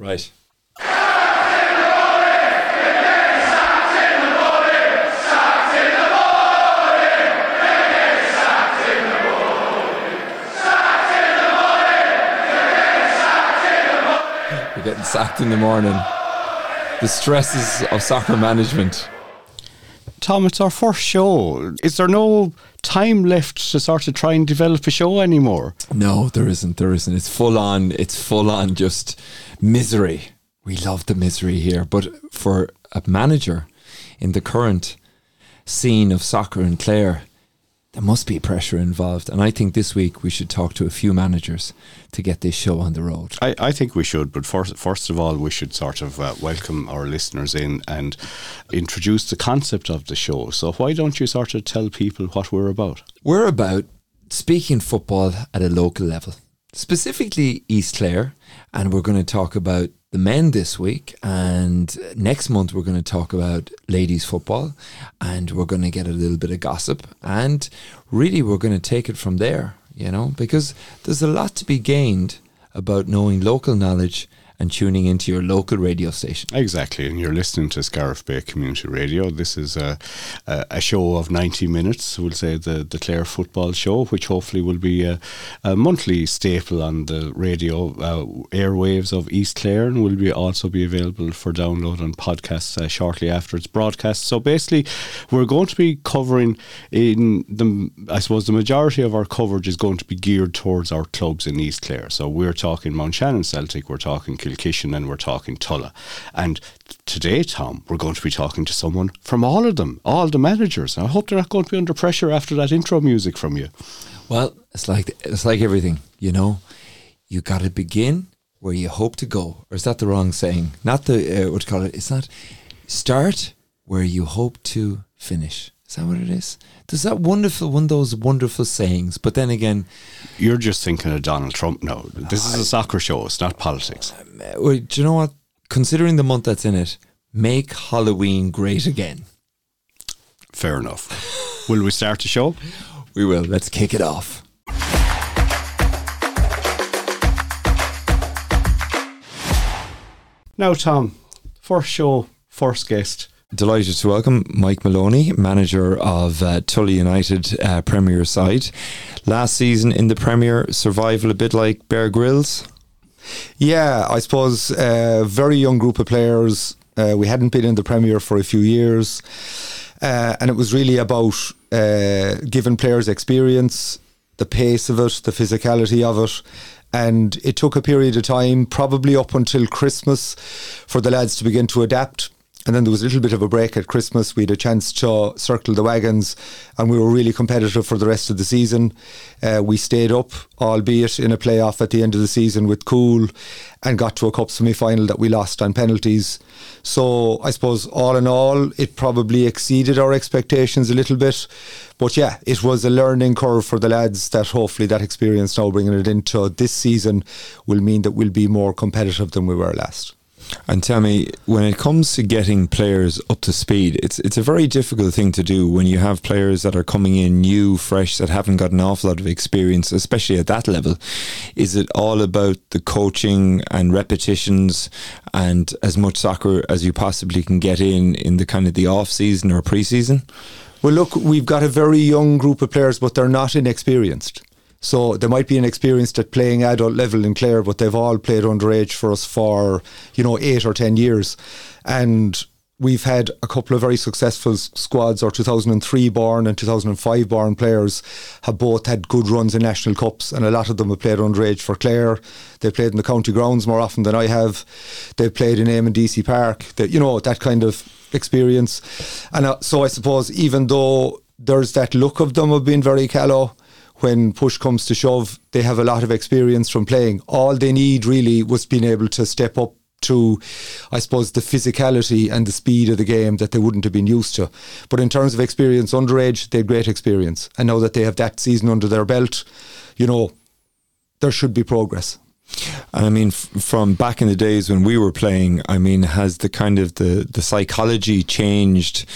Right. We're getting sacked in the morning. The stresses of soccer management. Tom, it's our first show. Is there no time left to sort of try and develop a show anymore? No, there isn't. There isn't. It's full on. It's full on just misery. We love the misery here. But for a manager in the current scene of soccer in Clare, there must be pressure involved. And I think this week we should talk to a few managers to get this show on the road. I, I think we should, but first, first of all, we should sort of uh, welcome our listeners in and introduce the concept of the show. So, why don't you sort of tell people what we're about? We're about speaking football at a local level, specifically East Clare, and we're going to talk about the men this week. And next month, we're going to talk about ladies' football and we're going to get a little bit of gossip. And really, we're going to take it from there, you know, because there's a lot to be gained about knowing local knowledge and tuning into your local radio station. Exactly, and you're listening to Scariff Bay Community Radio. This is a, a, show of 90 minutes, we'll say the, the Clare Football Show, which hopefully will be a, a monthly staple on the radio uh, airwaves of East Clare and will be also be available for download on podcasts uh, shortly after its broadcast. So basically, we're going to be covering in the, I suppose the majority of our coverage is going to be geared towards our clubs in East Clare. So we're talking Mountshannon Celtic, we're talking And we're talking Tulla. And today, Tom, we're going to be talking to someone from all of them, all the managers. I hope they're not going to be under pressure after that intro music from you. Well, it's like it's like everything, you know. You got to begin where you hope to go, or is that the wrong saying? Not the uh, what you call it? It's not start where you hope to finish. Is that what it is? There's that wonderful one of those wonderful sayings, but then again, you're just thinking of Donald Trump now. This is a soccer show; it's not politics. Uh, do you know what? Considering the month that's in it, make Halloween great again. Fair enough. will we start the show? We will. Let's kick it off. Now, Tom, first show, first guest. Delighted to welcome Mike Moloney, manager of uh, Tulla United uh, Premier side. Last season in the Premier, survival a bit like Bear Grylls. Yeah, I suppose a uh, very young group of players. Uh, we hadn't been in the Premier for a few years, uh, and it was really about uh, giving players experience, the pace of it, the physicality of it, and it took a period of time, probably up until Christmas, for the lads to begin to adapt and then there was a little bit of a break at Christmas. We had a chance to circle the wagons, and we were really competitive for the rest of the season. Uh, we stayed up, albeit in a playoff at the end of the season with Cool, and got to a cup semi final that we lost on penalties. So I suppose all in all, it probably exceeded our expectations a little bit. But yeah, it was a learning curve for the lads that hopefully that experience now bringing it into this season will mean that we'll be more competitive than we were last. And tell me, when it comes to getting players up to speed, it's it's a very difficult thing to do when you have players that are coming in new, fresh, that haven't got an awful lot of experience, especially at that level. Is it all about the coaching and repetitions and as much soccer as you possibly can get in in the kind of the off season or pre season? Well, look, we've got a very young group of players, but they're not inexperienced. So they might be inexperienced at playing adult level in Clare, but they've all played underage for us for, you know, eight or 10 years. And we've had a couple of very successful squads. Our 2003 born and 2005 born players have both had good runs in national cups, and a lot of them have played underage for Clare. They've played in the county grounds more often than I have. They've played in Aim and DC Park. That you know that kind of experience, and uh, so I suppose even though there's that look of them of being very callow when push comes to shove, they have a lot of experience from playing. All they need really was being able to step up to, I suppose, the physicality and the speed of the game that they wouldn't have been used to. But in terms of experience underage, they had great experience. And now that they have that season under their belt, you know, there should be progress. And I mean, f- from back in the days when we were playing, I mean, has the kind of the, the psychology changed?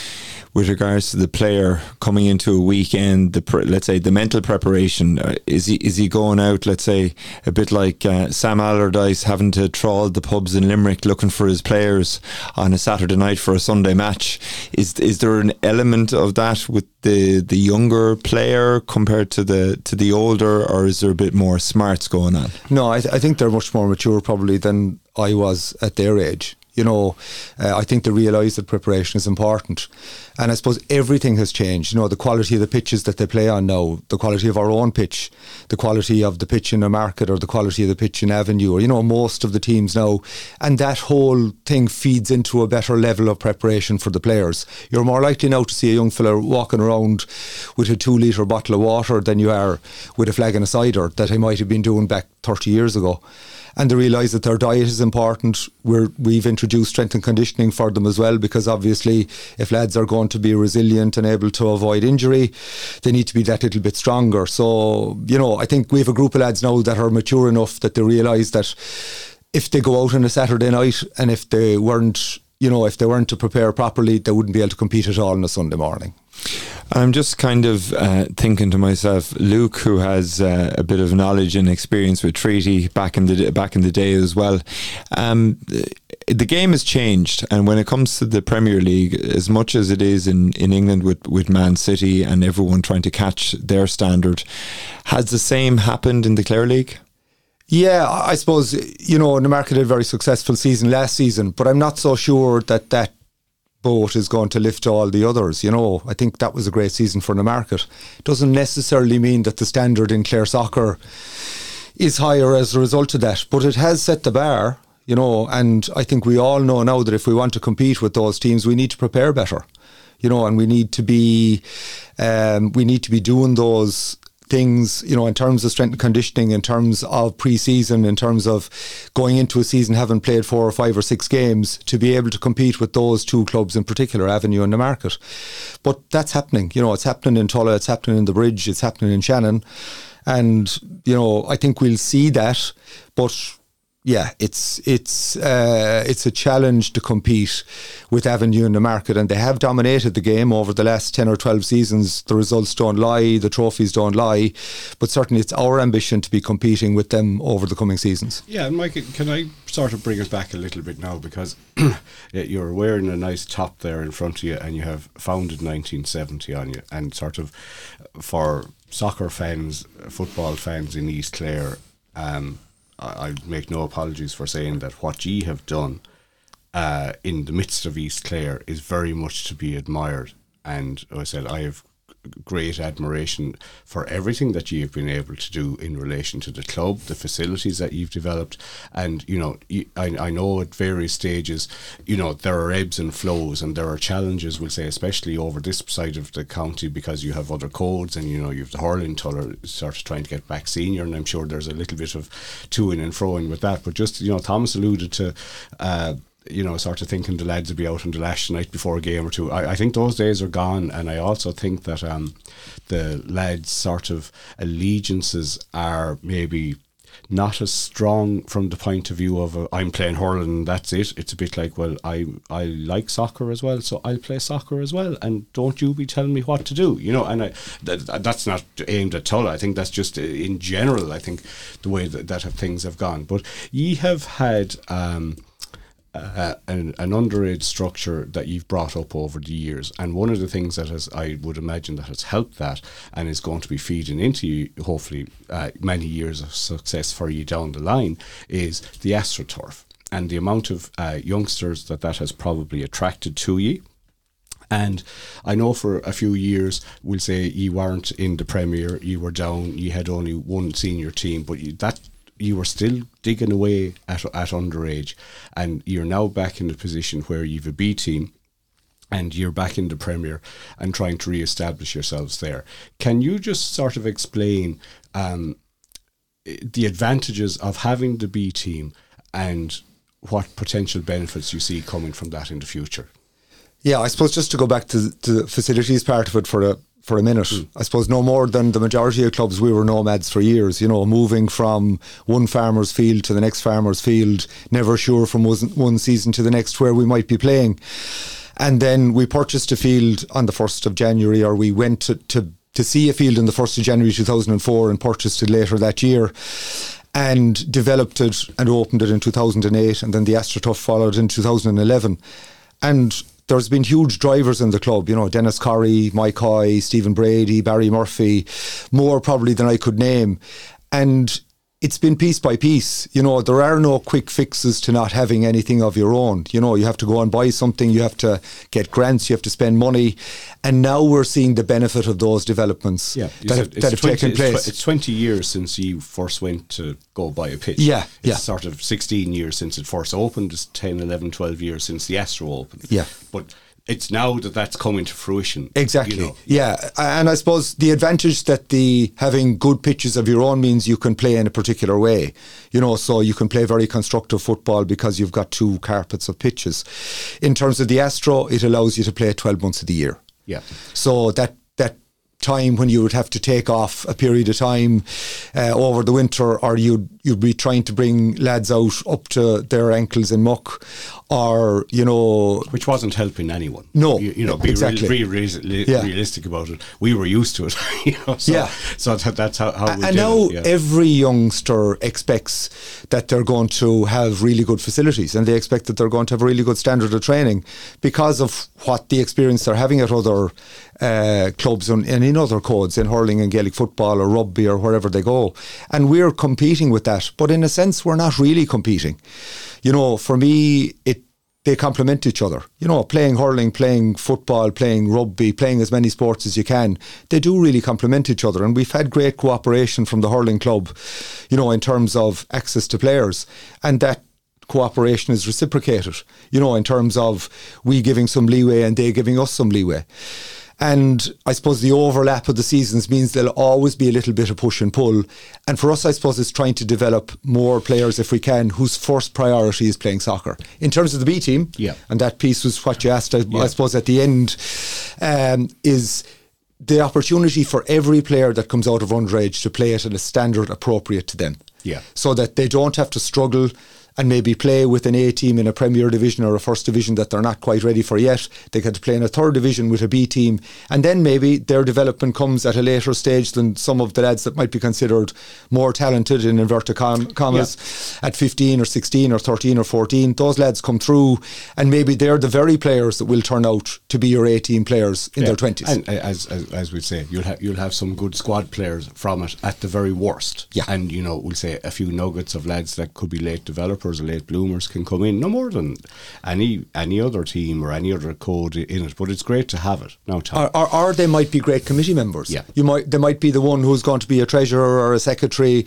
With regards to the player coming into a weekend, the pre- let's say the mental preparation? Uh, is he is he going out, let's say, a bit like uh, Sam Allardyce having to trawl the pubs in Limerick looking for his players on a Saturday night for a Sunday match? Is is there an element of that with the the younger player compared to the to the older, or is there a bit more smarts going on? No, I, th- I think they're much more mature probably than I was at their age. You know, uh, I think they realise that preparation is important. And I suppose everything has changed. You know, the quality of the pitches that they play on now, the quality of our own pitch, the quality of the pitch in a market or the quality of the pitch in Avenue, or, you know, most of the teams now. And that whole thing feeds into a better level of preparation for the players. You're more likely now to see a young fella walking around with a two litre bottle of water than you are with a flagon of cider that he might have been doing back 30 years ago and they realise that their diet is important. We're, we've introduced strength and conditioning for them as well because obviously if lads are going to be resilient and able to avoid injury, they need to be that little bit stronger. So, you know, I think we have a group of lads now that are mature enough that they realise that if they go out on a Saturday night and if they weren't, you know, if they weren't to prepare properly, they wouldn't be able to compete at all on a Sunday morning. I'm just kind of uh, thinking to myself, Luke, who has uh, a bit of knowledge and experience with treaty back in the back in the day as well. Um, the game has changed, and when it comes to the Premier League, as much as it is in, in England with, with Man City and everyone trying to catch their standard, has the same happened in the Clare League? Yeah, I suppose you know Newmarket had a very successful season last season, but I'm not so sure that that boat is going to lift all the others. You know, I think that was a great season for Newmarket. It doesn't necessarily mean that the standard in Clare soccer is higher as a result of that, but it has set the bar. You know, and I think we all know now that if we want to compete with those teams, we need to prepare better. You know, and we need to be, um, we need to be doing those things, you know, in terms of strength and conditioning, in terms of pre-season, in terms of going into a season having played four or five or six games to be able to compete with those two clubs in particular, Avenue and the Market. But that's happening. You know, it's happening in Tulla, it's happening in the Bridge, it's happening in Shannon. And, you know, I think we'll see that. But yeah, it's it's uh, it's a challenge to compete with Avenue in the market, and they have dominated the game over the last ten or twelve seasons. The results don't lie, the trophies don't lie, but certainly it's our ambition to be competing with them over the coming seasons. Yeah, Mike, can I sort of bring us back a little bit now because you're wearing a nice top there in front of you, and you have founded 1970 on you, and sort of for soccer fans, football fans in East Clare. Um, I, make no apologies for saying that what ye have done uh, in the midst of East Clare is very much to be admired. And I said, I have great admiration for everything that you've been able to do in relation to the club, the facilities that you've developed, and you know, I, I know at various stages, you know, there are ebbs and flows, and there are challenges. We'll say, especially over this side of the county, because you have other codes, and you know, you've the hurling Tulla sort of trying to get back senior, and I'm sure there's a little bit of to in and froing with that. But just you know, Thomas alluded to. Uh, you know, sort of thinking the lads would be out on the lash night before a game or two. I, I think those days are gone, and I also think that um, the lads' sort of allegiances are maybe not as strong from the point of view of i am playing hurling that's it. It's a bit like well I I like soccer as well, so I'll play soccer as well, and don't you be telling me what to do, you know. And I, that, that's not aimed at Tulla. I think that's just uh, in general. I think the way that, that things have gone. But ye have had. Um, uh, an, an underage structure that you've brought up over the years. And one of the things that has, I would imagine, that has helped that and is going to be feeding into you, hopefully, uh, many years of success for you down the line is the AstroTurf and the amount of uh, youngsters that that has probably attracted to you. And I know for a few years, we'll say you weren't in the Premier, you were down, you had only one senior team, but you, that you were still digging away at, at underage, and you're now back in the position where you've a B team and you're back in the Premier and trying to re-establish yourselves there. Can you just sort of explain um, the advantages of having the B team and what potential benefits you see coming from that in the future? Yeah, I suppose just to go back to, to the facilities part of it for a for a minute. Mm. I suppose no more than the majority of clubs, we were nomads for years, you know, moving from one farmer's field to the next farmer's field, never sure from one season to the next where we might be playing. And then we purchased a field on the 1st of January, or we went to, to, to see a field on the 1st of January 2004 and purchased it later that year and developed it and opened it in 2008. And then the AstroTurf followed in 2011. And there's been huge drivers in the club, you know, Dennis Corrie, Mike Hoy, Stephen Brady, Barry Murphy, more probably than I could name. And it's been piece by piece. You know, there are no quick fixes to not having anything of your own. You know, you have to go and buy something, you have to get grants, you have to spend money. And now we're seeing the benefit of those developments Yeah, that, have, that have 20, taken it's place. tw- It's 20 years since you first went to go buy a pitch. Yeah, it's yeah. sort of 16 years since it first opened. It's 10, 11, 12 years since the Astro opened. Yeah. But it's now that that's coming to fruition. Exactly. You know. Yeah, and I suppose the advantage that the having good pitches of your own means you can play in a particular way. You know, so you can play very constructive football because you've got two carpets of pitches. In terms of the Astro, it allows you to play 12 months of the year. Yeah. So that that time when you would have to take off a period of time uh, over the winter, or you'd you'd be trying to bring lads out up to their ankles in muck, or you know Which wasn't helping anyone. No, you, you know, be exactly. real, real, real, Yeah. realistic about it. We were used to it, you know. So, Yeah. So that, that's how, how and now. Yeah. every youngster expects that they're going to have really good facilities and they expect that they're going to have a really good standard of training because of what the experience they're having at other uh, clubs and, and in other codes in hurling and Gaelic football or rugby or wherever they go. And we're competing with that, but in a sense, we're not really competing. You know, for me, it they complement each other. You know, playing hurling, playing football, playing rugby, playing as many sports as you can, they do really complement each other. And we've had great cooperation from the hurling club, you know, in terms of access to players. And that cooperation is reciprocated, you know, in terms of we giving some leeway and they giving us some leeway. And I suppose the overlap of the seasons means there'll always be a little bit of push and pull. And for us, I suppose, it's trying to develop more players if we can, whose first priority is playing soccer. In terms of the B team, Yeah. and that piece was what you asked, I, I suppose, at the end, um, is the opportunity for every player that comes out of underage to play it at a standard appropriate to them. Yeah. So that they don't have to struggle and maybe play with an A team in a Premier Division or a First Division that they're not quite ready for yet. They to play in a Third Division with a B team, and then maybe their development comes at a later stage than some of the lads that might be considered more talented in inverted com- commas at 15 or 16 or 13 or 14. Those lads come through, and maybe they're the very players that will turn out to be your A team players in Yeah. their 20s. And uh, as, as as we say, you'll have you'll have some good squad players from it at the very worst. Yeah. And you know, we'll say a few nuggets of lads that could be late developers or late bloomers can come in. No more than any any other team or any other code in it. But it's great to have it. Now Tom. or, or, or they might be great committee members. Yeah. you might they might be the one who's going to be a treasurer or a secretary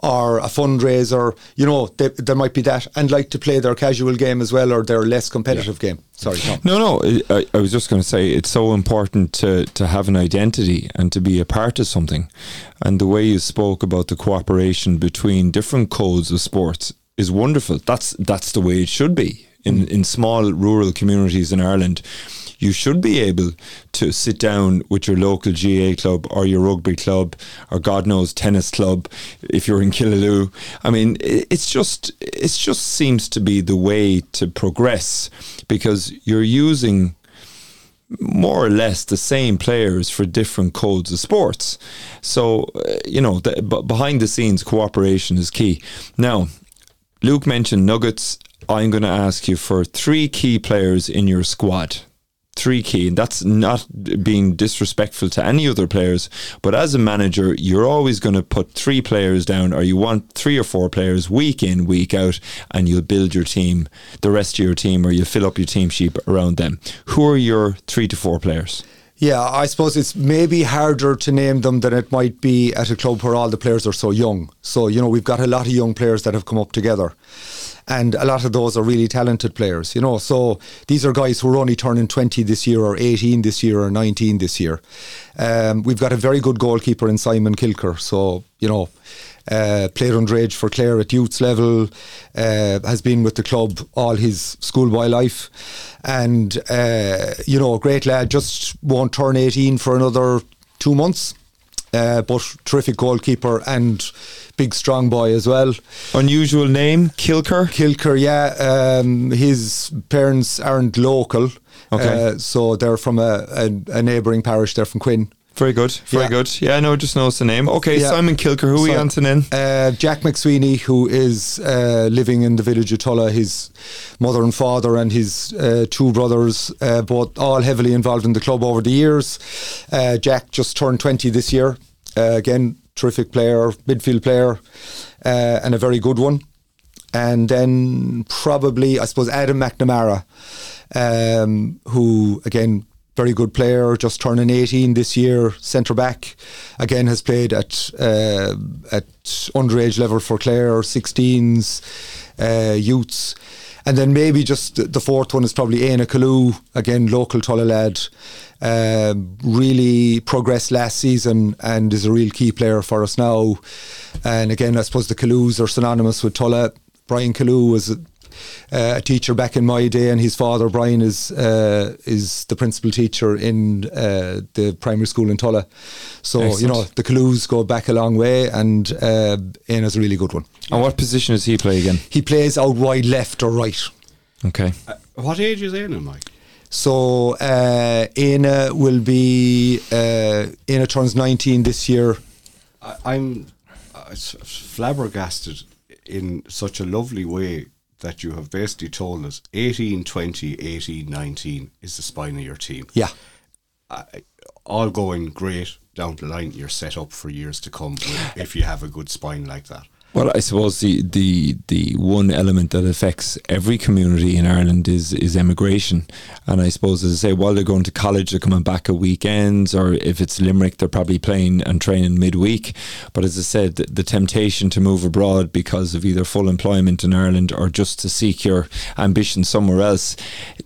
or a fundraiser. You know, they, there might be that and like to play their casual game as well or their less competitive game. Sorry, Tom. No, no. I, I was just going to say it's so important to, to have an identity and to be a part of something. And the way you spoke about the cooperation between different codes of sports is wonderful. That's that's the way it should be in in small rural communities in Ireland. You should be able to sit down with your local GAA club or your rugby club or God knows tennis club if you're in Killaloe. I mean, it's just it just seems to be the way to progress because you're using more or less the same players for different codes of sports. So, uh, you know, the, b- behind the scenes, cooperation is key. Now, Luke mentioned Nuggets. I'm going to ask you for three key players in your squad. Three key, and that's not being disrespectful to any other players, but as a manager, you're always going to put three players down, or you want three or four players week in, week out, and you'll build your team, the rest of your team, or you fill up your team sheet around them. Who are your three to four players? Yeah, I suppose it's maybe harder to name them than it might be at a club where all the players are so young. So, you know, we've got a lot of young players that have come up together. And a lot of those are really talented players, you know. So these are guys who are only turning 20 this year, or 18 this year, or 19 this year. Um, we've got a very good goalkeeper in Simon Kilker. So, you know, uh, played underage for Clare at youth level, uh, has been with the club all his schoolboy life, and uh, you know, a great lad. Just won't turn eighteen for another two months. uh, but terrific goalkeeper and big strong boy as well. Unusual name, Kilker. Kilker, yeah. Um, his parents aren't local, Okay. uh, so they're from a, a, a neighbouring parish. They're from Quin. Very good, very good. Yeah. good. Yeah, no, just knows the name. Okay, Yeah. Simon Kilker. Who are we So- on to? Uh, Jack McSweeney, who is uh, living in the village of Tulla, his mother and father and his uh, two brothers, uh, both all heavily involved in the club over the years. Uh, Jack just turned 20 this year. Uh, again, terrific player, midfield player, uh, and a very good one. And then probably, I suppose, Adam McNamara, um, who again very good player, just turning 18 this year, centre back. Again, has played at uh, at underage level for Clare, 16s, uh, youths. And then maybe just the- fourth one is probably Aina Kalu, again, local Tulla lad. Um, really progressed last season and is a real key player for us now. And again, I suppose the Kalus are synonymous with Tulla. Brian Kalu was uh, a teacher back in my day, and his father Brian is uh, is the principal teacher in uh, the primary school in Tulla. So you know the Kalus go back a long way, and uh, Aina's a really good one. And what position does he play again? He plays out wide left or right. Okay. Uh, what age is Aina, Mike? So uh, Aina will be uh, Aina turns 19 this year. I, I'm uh, flabbergasted in such a lovely way that you have basically told us 18, 20, 18, 19 is the spine of your team. Yeah. Uh, all going great down the line. You're set up for years to come if you have a good spine like that. Well, I suppose the, the the one element that affects every community in Ireland is is emigration, and I suppose as I say, while they're going to college, they're coming back at weekends, or if it's Limerick, they're probably playing and training midweek. But as I said, the, the temptation to move abroad because of either full employment in Ireland or just to seek your ambition somewhere else,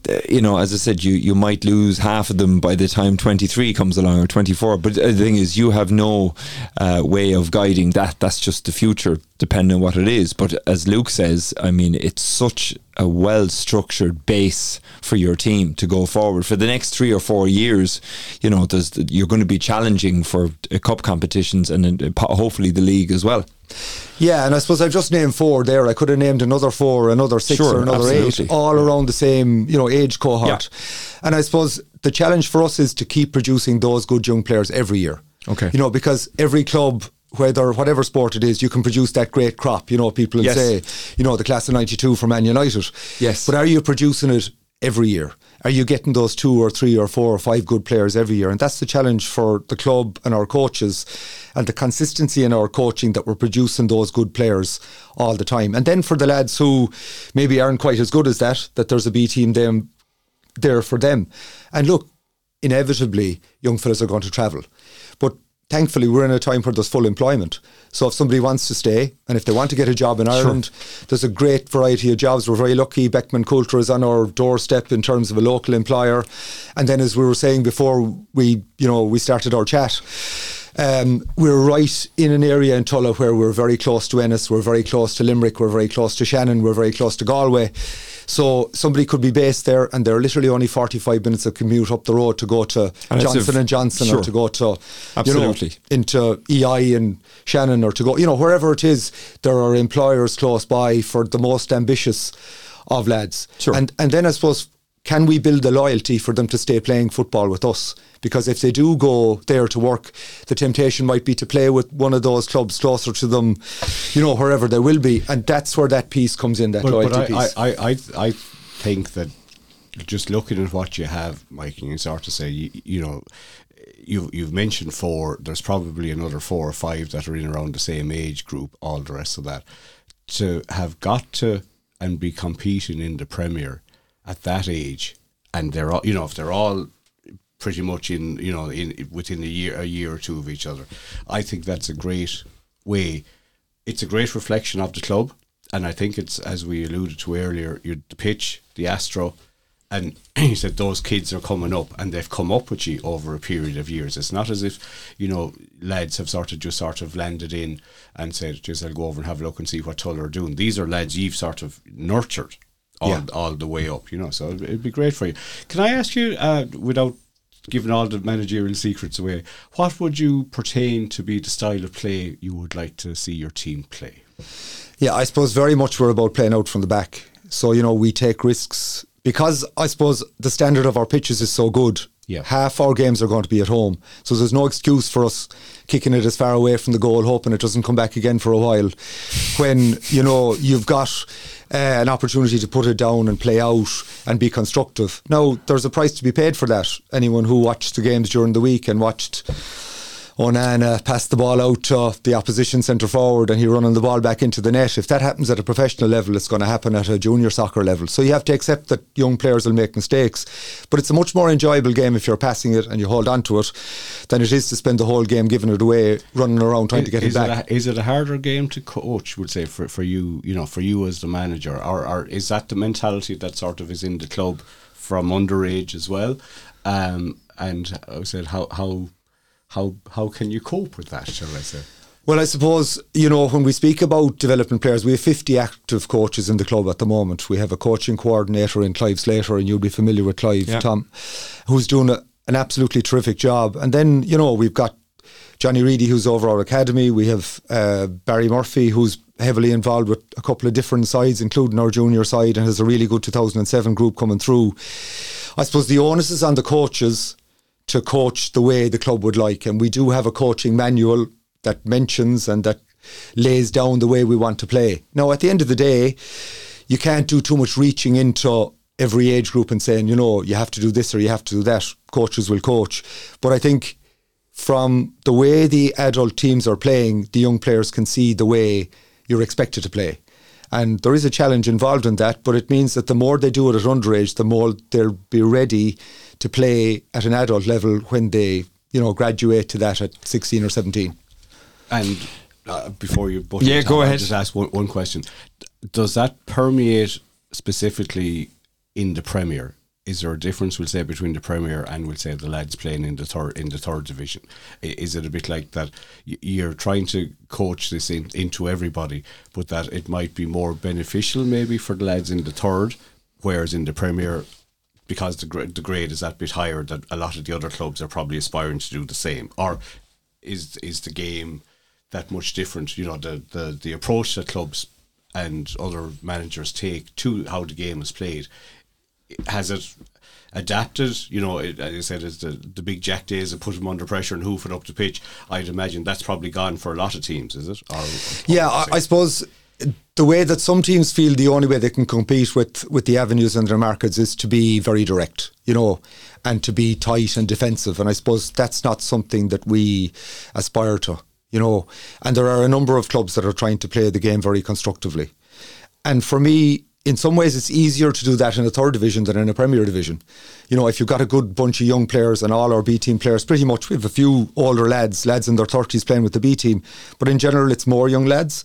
uh, you know, as I said, you you might lose half of them by the time twenty three comes along or twenty four. But the thing is, you have no uh, way of guiding that. That's just the future depending on what it is. But as Luke says, I mean, it's such a well structured base for your team to go forward for the next three or four years. You know, there's you're going to be challenging for uh, cup competitions and uh, hopefully the league as well. Yeah, and I suppose I've just named four there. I could have named another four, another six, Sure, or another absolutely. eight, all around the same, you know, age cohort. And I suppose the challenge for us is to keep producing those good young players every year. Okay. You know, because every club, whether whatever sport it is, you can produce that great crop. You know, people Yes. say, you know, the class of '92 for Man United. Yes. But are you producing it every year? Are you getting those two or three or four or five good players every year? And that's the challenge for the club and our coaches and the consistency in our coaching that we're producing those good players all the time. And then for the lads who maybe aren't quite as good as that, that there's a B team them there for them. And look, inevitably, young fellas are going to travel. Thankfully, we're in a time where there's full employment. So if somebody wants to stay and if they want to get a job in Ireland, there's a great variety of jobs. We're very lucky. Beckman Coulter is on our doorstep in terms of a local employer. And then, as we were saying before, we you know we started our chat. Um, we're right in an area in Tulla where we're very close to Ennis, we're very close to Limerick, we're very close to Shannon, we're very close to Galway. So somebody could be based there, and they're literally only 45 minutes of commute up the road to go to And Johnson and Johnson sure. or to go to Absolutely. you know, into EI and Shannon or to go you know wherever it is. There are employers close by for the most ambitious of lads, Sure. and and then I suppose can we build the loyalty for them to stay playing football with us? Because if they do go there to work, the temptation might be to play with one of those clubs closer to them, you know, wherever they will be. And that's where that piece comes in, that But, loyalty but I, piece. I, I, I, I think that just looking at what you have, Mike, you can start to say, you, you know, you've, you've mentioned four, there's probably another four or five that are in around the same age group, all the rest of that. To have got to and be competing in the Premier at that age, and they're all, you know, if they're all pretty much in, you know, in within a year, a year or two of each other, I think that's a great way it's a great reflection of the club, and I think it's as we alluded to earlier, you the pitch, the Astro, and he said those kids are coming up, and they've come up with you over a period of years. It's not as if you know lads have sort of just sort of landed in and said, "Just I'll go over and have a look and see what Tulla are doing." These are lads you've sort of nurtured all Yeah. all the way up, you know. So it'd, it'd be great for you. Can I ask you, uh, without giving all the managerial secrets away, what would you pertain to be the style of play you would like to see your team play? Yeah, I suppose very much we're about playing out from the back. So, you know, we take risks because I suppose the standard of our pitches is so good. Yeah. Half our games are going to be at home. So there's no excuse for us kicking it as far away from the goal, hoping it doesn't come back again for a while. When, you know, you've got Uh, an opportunity to put it down and play out and be constructive. Now, there's a price to be paid for that. Anyone who watched the games during the week and watched Onana passed the ball out to the opposition centre forward and he running the ball back into the net. If that happens at a professional level, it's going to happen at a junior soccer level. So you have to accept that young players will make mistakes. But it's a much more enjoyable game if you're passing it and you hold on to it than it is to spend the whole game giving it away, running around trying is, to get it back. It a, is it a harder game to coach, would say, for, for you, you know, for you as the manager? Or, or is that the mentality that sort of is in the club from underage as well? Um, and I said, how, how how how can you cope with that? Shall I say? Well, I suppose, you know, when we speak about developing players, we have 50 active coaches in the club at the moment. We have a coaching coordinator in Clive Slater, and you'll be familiar with Clive, yeah. Tom, who's doing a, an absolutely terrific job. And then, you know, we've got Johnny Reedy, who's over our academy. We have uh, Barry Murphy, who's heavily involved with a couple of different sides, including our junior side, and has a really good 2007 group coming through. I suppose the onus is on the coaches to coach the way the club would like. And we do have a coaching manual that mentions and that lays down the way we want to play. Now, at the end of the day, you can't do too much reaching into every age group and saying, you know, you have to do this or you have to do that. Coaches will coach. But I think from the way the adult teams are playing, the young players can see the way you're expected to play. And there is a challenge involved in that, but it means that the more they do it at underage, the more they'll be ready to play at an adult level when they, you know, graduate to that at 16 or 17. And uh, before you yeah, go ahead. just ask one, one question. Does that permeate specifically in the Premier? Is there a difference, we'll say, between the Premier and we'll say the lads playing in the third in the third division? Is it a bit like that? You're trying to coach this in, into everybody, but that it might be more beneficial maybe for the lads in the third, whereas in the Premier because the, the grade is that bit higher that a lot of the other clubs are probably aspiring to do the same. Or is is the game that much different? You know the the, the approach that clubs and other managers take to how the game is played has it adapted? You know it, as I said as the, the big jack days of put them under pressure and hoof it up the pitch. I'd imagine that's probably gone for a lot of teams is it? Or, yeah I, I suppose the way that some teams feel the only way they can compete with with the avenues and their markets is to be very direct, you know, and to be tight and defensive. And I suppose that's not something that we aspire to, you know. And there are a number of clubs that are trying to play the game very constructively. And for me, in some ways it's easier to do that in a third division than in a Premier division. You know, if you've got a good bunch of young players and all our B team players, pretty much we have a few older lads, lads in their 30s playing with the B team, but in general it's more young lads.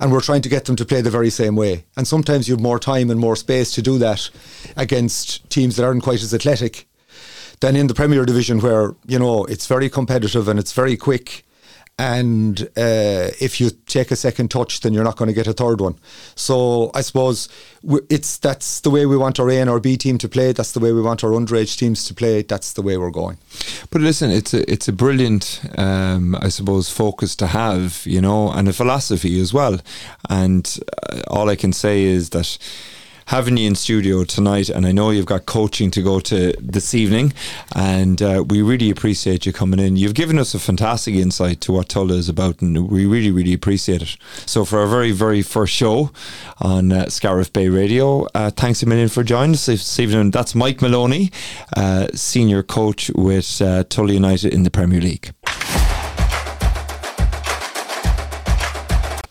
And we're trying to get them to play the very same way. And sometimes you have more time and more space to do that against teams that aren't quite as athletic than in the Premier division where, you know, it's very competitive and it's very quick and uh, if you take a second touch, then you're not going to get a third one. So I suppose it's that's the way we want our A and our B team to play. That's the way we want our underage teams to play. That's the way we're going. But listen, it's a it's a brilliant, um, I suppose, focus to have, you know, and a philosophy as well. And uh, all I can say is that having you in studio tonight, and I know you've got coaching to go to this evening, and uh, we really appreciate you coming in. You've given us a fantastic insight to what Tulla is about, and we really, really appreciate it. So, for our very, very first show on uh, Scariff Bay Radio, uh, thanks a million for joining us this evening. That's Mike Moloney, uh, senior coach with uh, Tulla United in the Premier League.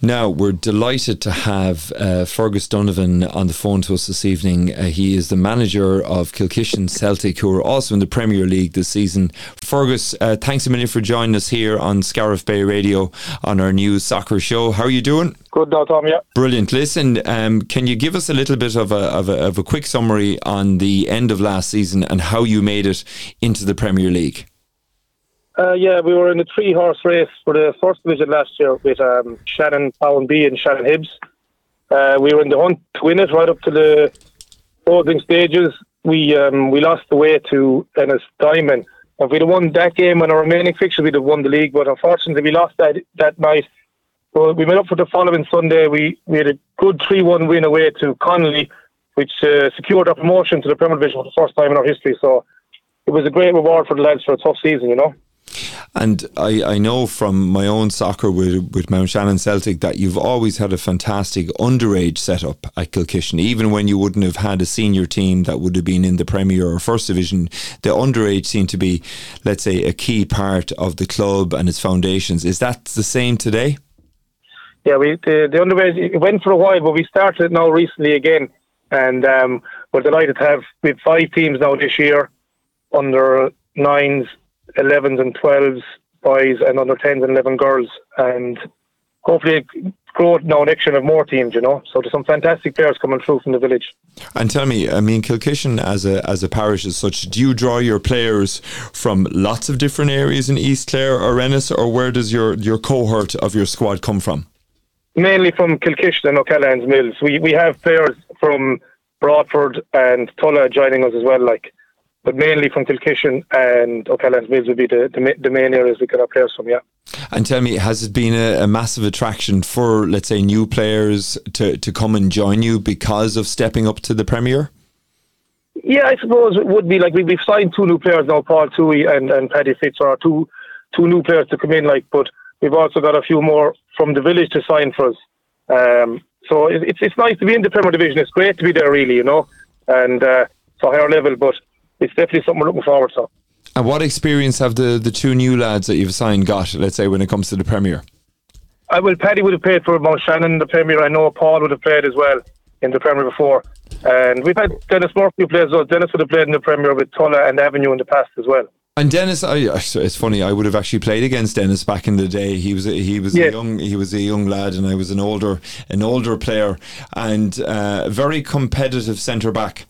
Now, we're delighted to have uh, Fergus Donovan on the phone to us this evening. Uh, he is the manager of Kilkishen Celtic, who are also in the Premier League this season. Fergus, uh, thanks a million for joining us here on Scariff Bay Radio on our new soccer show. How are you doing? Good now, Tom, yeah. Brilliant. Listen, um, can you give us a little bit of a, of, a, of a quick summary on the end of last season and how you made it into the Premier League? Uh, yeah, we were in a three horse race for the first division last year with um, Shannon Pound B and Shannon Hibbs. Uh, we were in the hunt to win it right up to the closing stages. We um, we lost the way to Ennis Dynamos If we'd have won that game and our remaining fixtures, we'd have won the league. But unfortunately, we lost that that night. So we made up for the following Sunday. We, we had a good 3 1 win away to Connolly, which uh, secured our promotion to the Premier Division for the first time in our history. So it was a great reward for the lads for a tough season, you know. And I, I know from my own soccer with, with Mountshannon Celtic that you've always had a fantastic underage setup at Kilkishen. Even when you wouldn't have had a senior team that would have been in the Premier or First Division, the underage seemed to be, let's say, a key part of the club and its foundations. Is that the same today? Yeah, we the, the underage went for a while, but we started now recently again, and um, we're delighted to have have five teams now this year under nines, 11s and 12s boys and under 10s and 11 girls. And hopefully grow now next year of more teams, you know. So there's some fantastic players coming through from the village. And tell me, I mean, Kilkishen as a as a parish as such, do you draw your players from lots of different areas in East Clare or Ennis, or where does your, your cohort of your squad come from? Mainly from Kilkishen and O'Callaghan's Mills. We we have players from Broadford and Tulla joining us as well, like but mainly from Kilkishen and O'Callaghan's Mills would be the, the, the, main areas we get our players from, yeah. And tell me, has it been a, a, massive attraction for, let's say, new players to, to come and join you because of stepping up to the Premier? Yeah, I suppose it would be like we, have signed two new players now, Paul Toohey and, and Paddy Fitz are two two new players to come in, like, but we've also got a few more from the village to sign for us. Um, so it, it's it's nice to be in the Premier Division. It's great to be there, really, you know, and uh, it's a higher level, but it's definitely something we're looking forward to. And what experience have the, the two new lads that you've signed got, let's say, when it comes to the Premier? I will. Paddy would have played for Mountshannon in the Premier. I know Paul would have played as well in the Premier before. And we've had Dennis Murphy play as well. Dennis would have played in the Premier with Tulla and Avenue in the past as well. And Dennis, I, it's funny. I would have actually played against Dennis back in the day. He was a, he was yes. a young he was a young lad, and I was an older an older player, and uh, very competitive centre back.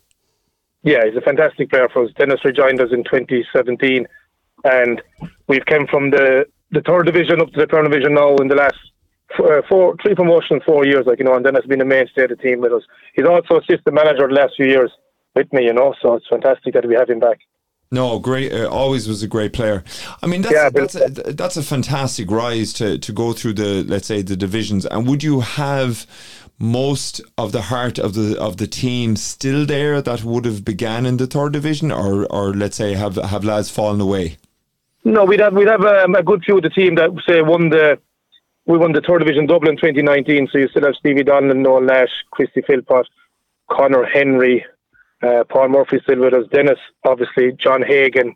Yeah, he's a fantastic player for us. Dennis rejoined us in 2017, and we've come from the, the third division up to the third division now in the last uh, four, three promotions, four years. Like you know, and Dennis has been a mainstay of the team with us. He's also assistant manager the last few years with me. You know, so it's fantastic that we have him back. No, great. Uh, always was a great player. I mean, that's, yeah, that's, a, that's a fantastic rise to, to go through the let's say the divisions. And would you have most of the heart of the of the team still there that would have began in the third division, or or let's say have have lads fallen away? No, we'd have we'd have um, a good few of the team that say won the we won the third division Dublin 2019. So you still have Stevie Donlan, Noel Nash, Christy Philpott, Connor Henry, uh, Paul Murphy still with us, Dennis, obviously John Hagan,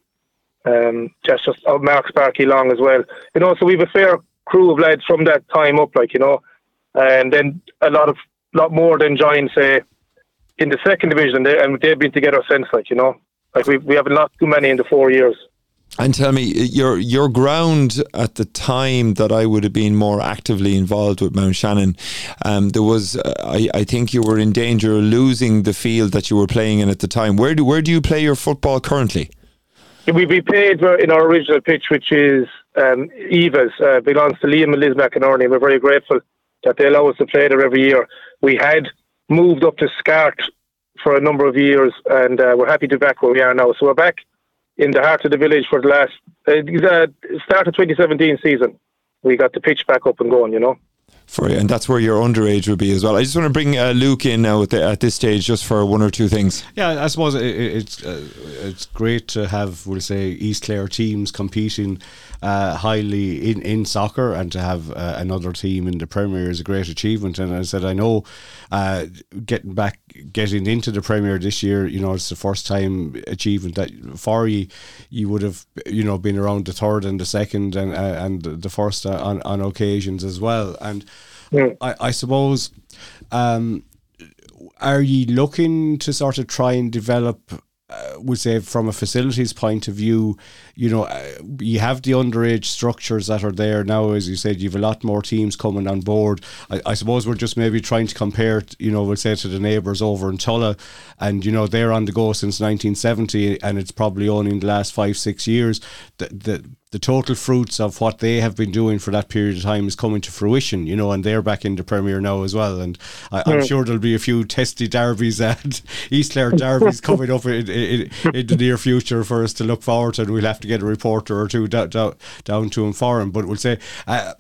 um, just just oh, Mark Sparky Long as well. You know, so we've a fair crew of lads from that time up, like you know and then a lot of lot more than join say in the second division, they, and they've been together since. Like you know, like we we haven't lost too many in the four years. And tell me, your your ground at the time that I would have been more actively involved with Mountshannon, um, there was, uh, I, I think you were in danger of losing the field that you were playing in at the time. Where do where do you play your football currently? We be played in our original pitch, which is um, Eva's, uh, belongs to Liam and Liz McInerney. We're very grateful that they allow us to play there every year. We had moved up to Scart for a number of years, and uh, we're happy to be back where we are now. So we're back in the heart of the village for the last uh, start of 2017 season. We got the pitch back up and going, you know for you, and that's where your underage would be as well. I just want to bring uh, Luke in now at, the, at, this stage, just for one or two things. Yeah, I suppose it, it's uh, it's great to have, we'll say, East Clare teams competing uh, highly in, in soccer, and to have uh, another team in the Premier is a great achievement. And I said, I know uh, getting back, getting into the Premier this year, you know, it's the first time achievement that for you, you would have, you know, been around the third and the second and uh, and the first on on occasions as well, and Mm. I, I suppose, um, are you looking to sort of try and develop uh, would say from a facilities point of view, you know, uh, you have the underage structures that are there now. As you said, you have a lot more teams coming on board. I, I suppose we're just maybe trying to compare, you know, we'll say to the neighbours over in Tulla, and you know they're on the go since 1970, and it's probably only in the last five six years that the the total fruits of what they have been doing for that period of time is coming to fruition, you know, and they're back in the Premier now as well. And I, am sure there'll be a few testy derbies and East Clare derbies coming up in, in, in, the near future for us to look forward to. And we'll have to get a reporter or two down, to inform. But we'll say. Uh,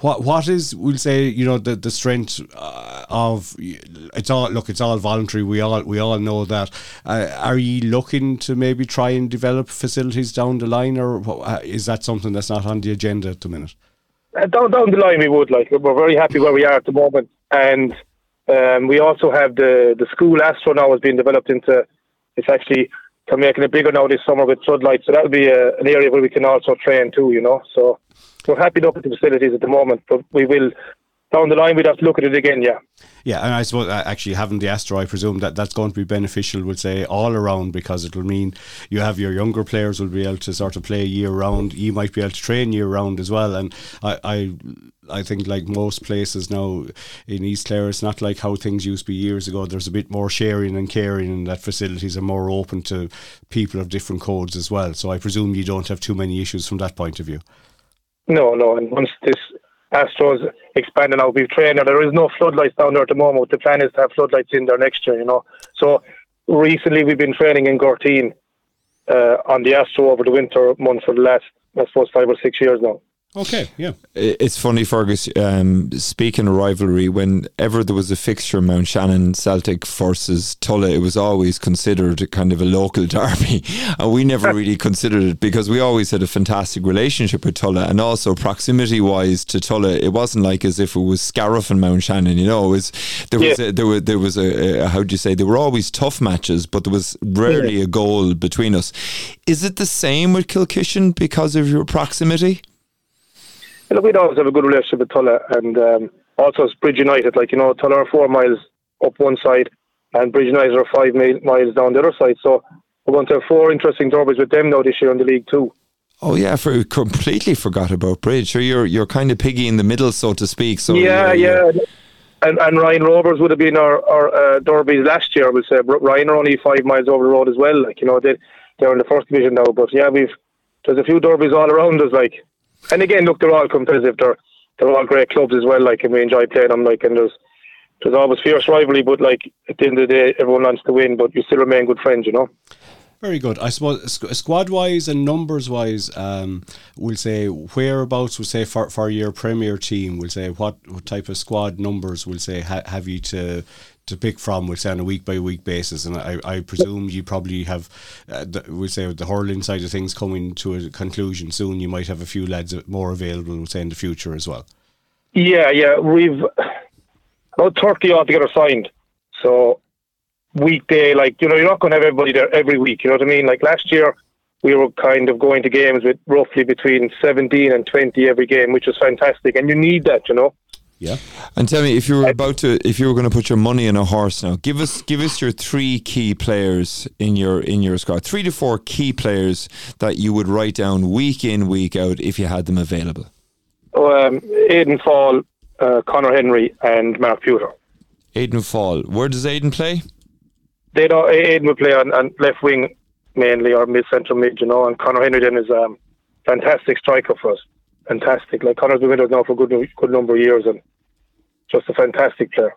what what is we'll say you know the the strength uh, of it's all look it's all voluntary. We all we all know that. Uh, are you looking to maybe try and develop facilities down the line or is that something that's not on the agenda at the minute? Uh, down down the line we would like we're very happy where we are at the moment. And um, we also have the the school astro now is being developed into it's actually they're making it bigger now this summer with floodlights. So that'll be a, uh, an area where we can also train too you know so we're happy enough with the facilities at the moment, but we will down the line we'd have to look at it again. Yeah. Yeah, and I suppose uh, actually having the Astro, I presume that that's going to be beneficial. Would say all around because it'll mean you have your younger players will be able to sort of play year round. You might be able to train year round as well. And I, I I think like most places now in East Clare, it's not like how things used to be years ago. There's a bit more sharing and caring, and that facilities are more open to people of different codes as well. So I presume you don't have too many issues from that point of view. No, no. And once this Astros expanding out, we've trained. There is no floodlights down there at the moment. The plan is to have floodlights in there next year. You know. So recently we've been training in Gortine uh, on the Astro over the winter months for the last, I suppose, five or six years now. Okay, yeah. It's funny, Fergus. Um, speaking of rivalry, whenever there was a fixture, Mountshannon Celtic versus Tulla, it was always considered kind of a local derby, and we never really considered it because we always had a fantastic relationship with Tulla, and also proximity-wise to Tulla, it wasn't like as if it was Scariff and Mountshannon. You know, it was there was yeah. a, there was there was a, a how do you say? There were always tough matches, but there was rarely yeah. a goal between us. Is it the same with Kilkishen because of your proximity? Look, we'd always have a good relationship with Tulla, and um, also it's Bridge United. Like you know, Tulla are four miles up one side, and Bridge United are five miles down the other side. So we're going to have four interesting derbies with them now this year in the league too. Oh yeah, for completely forgot about Bridge. So you're you're kind of piggy in the middle, so to speak. So yeah, yeah. And, and Ryan Rovers would have been our, our uh, derbies last year. I would say Ryan are only five miles over the road as well. Like you know, they they're in the first division now. But yeah, we've there's a few derbies all around us. Like and again, look, they're all competitive. They're they're all great clubs as well. Like, and we enjoy playing them. Like, and there's there's always fierce rivalry, but like at the end of the day, everyone wants to win, but you still remain good friends, you know. Very good. I suppose squad wise and numbers wise, um, we'll say whereabouts. We'll say for, for your Premier team, we'll say what, what type of squad numbers. We'll say ha, have you to to pick from, we'll say on a week by week basis. And I, I presume you probably have, uh, the, we'll say the hurling side of things coming to a conclusion soon. You might have a few lads more available, we'll say in the future as well. Yeah, yeah, we've about thirty altogether signed. So weekday, like you know, you're not going to have everybody there every week. You know what I mean? Like last year, we were kind of going to games with roughly between seventeen and twenty every game, which was fantastic, and you need that, you know. Yeah. And tell me if you were about to if you were going to put your money in a horse now, give us give us your three key players in your in your squad. Three to four key players that you would write down week in, week out if you had them available. Oh, um, Aidan Fall, uh, Connor Henry and Mark Pewter. Aidan Fall. Where does Aidan play? They don't Aidan would play on, on left wing mainly or mid central mid, you know, and Connor Henry then is a um, fantastic striker for us fantastic. Like Connor's been with us now for a good, good number of years and just a fantastic player.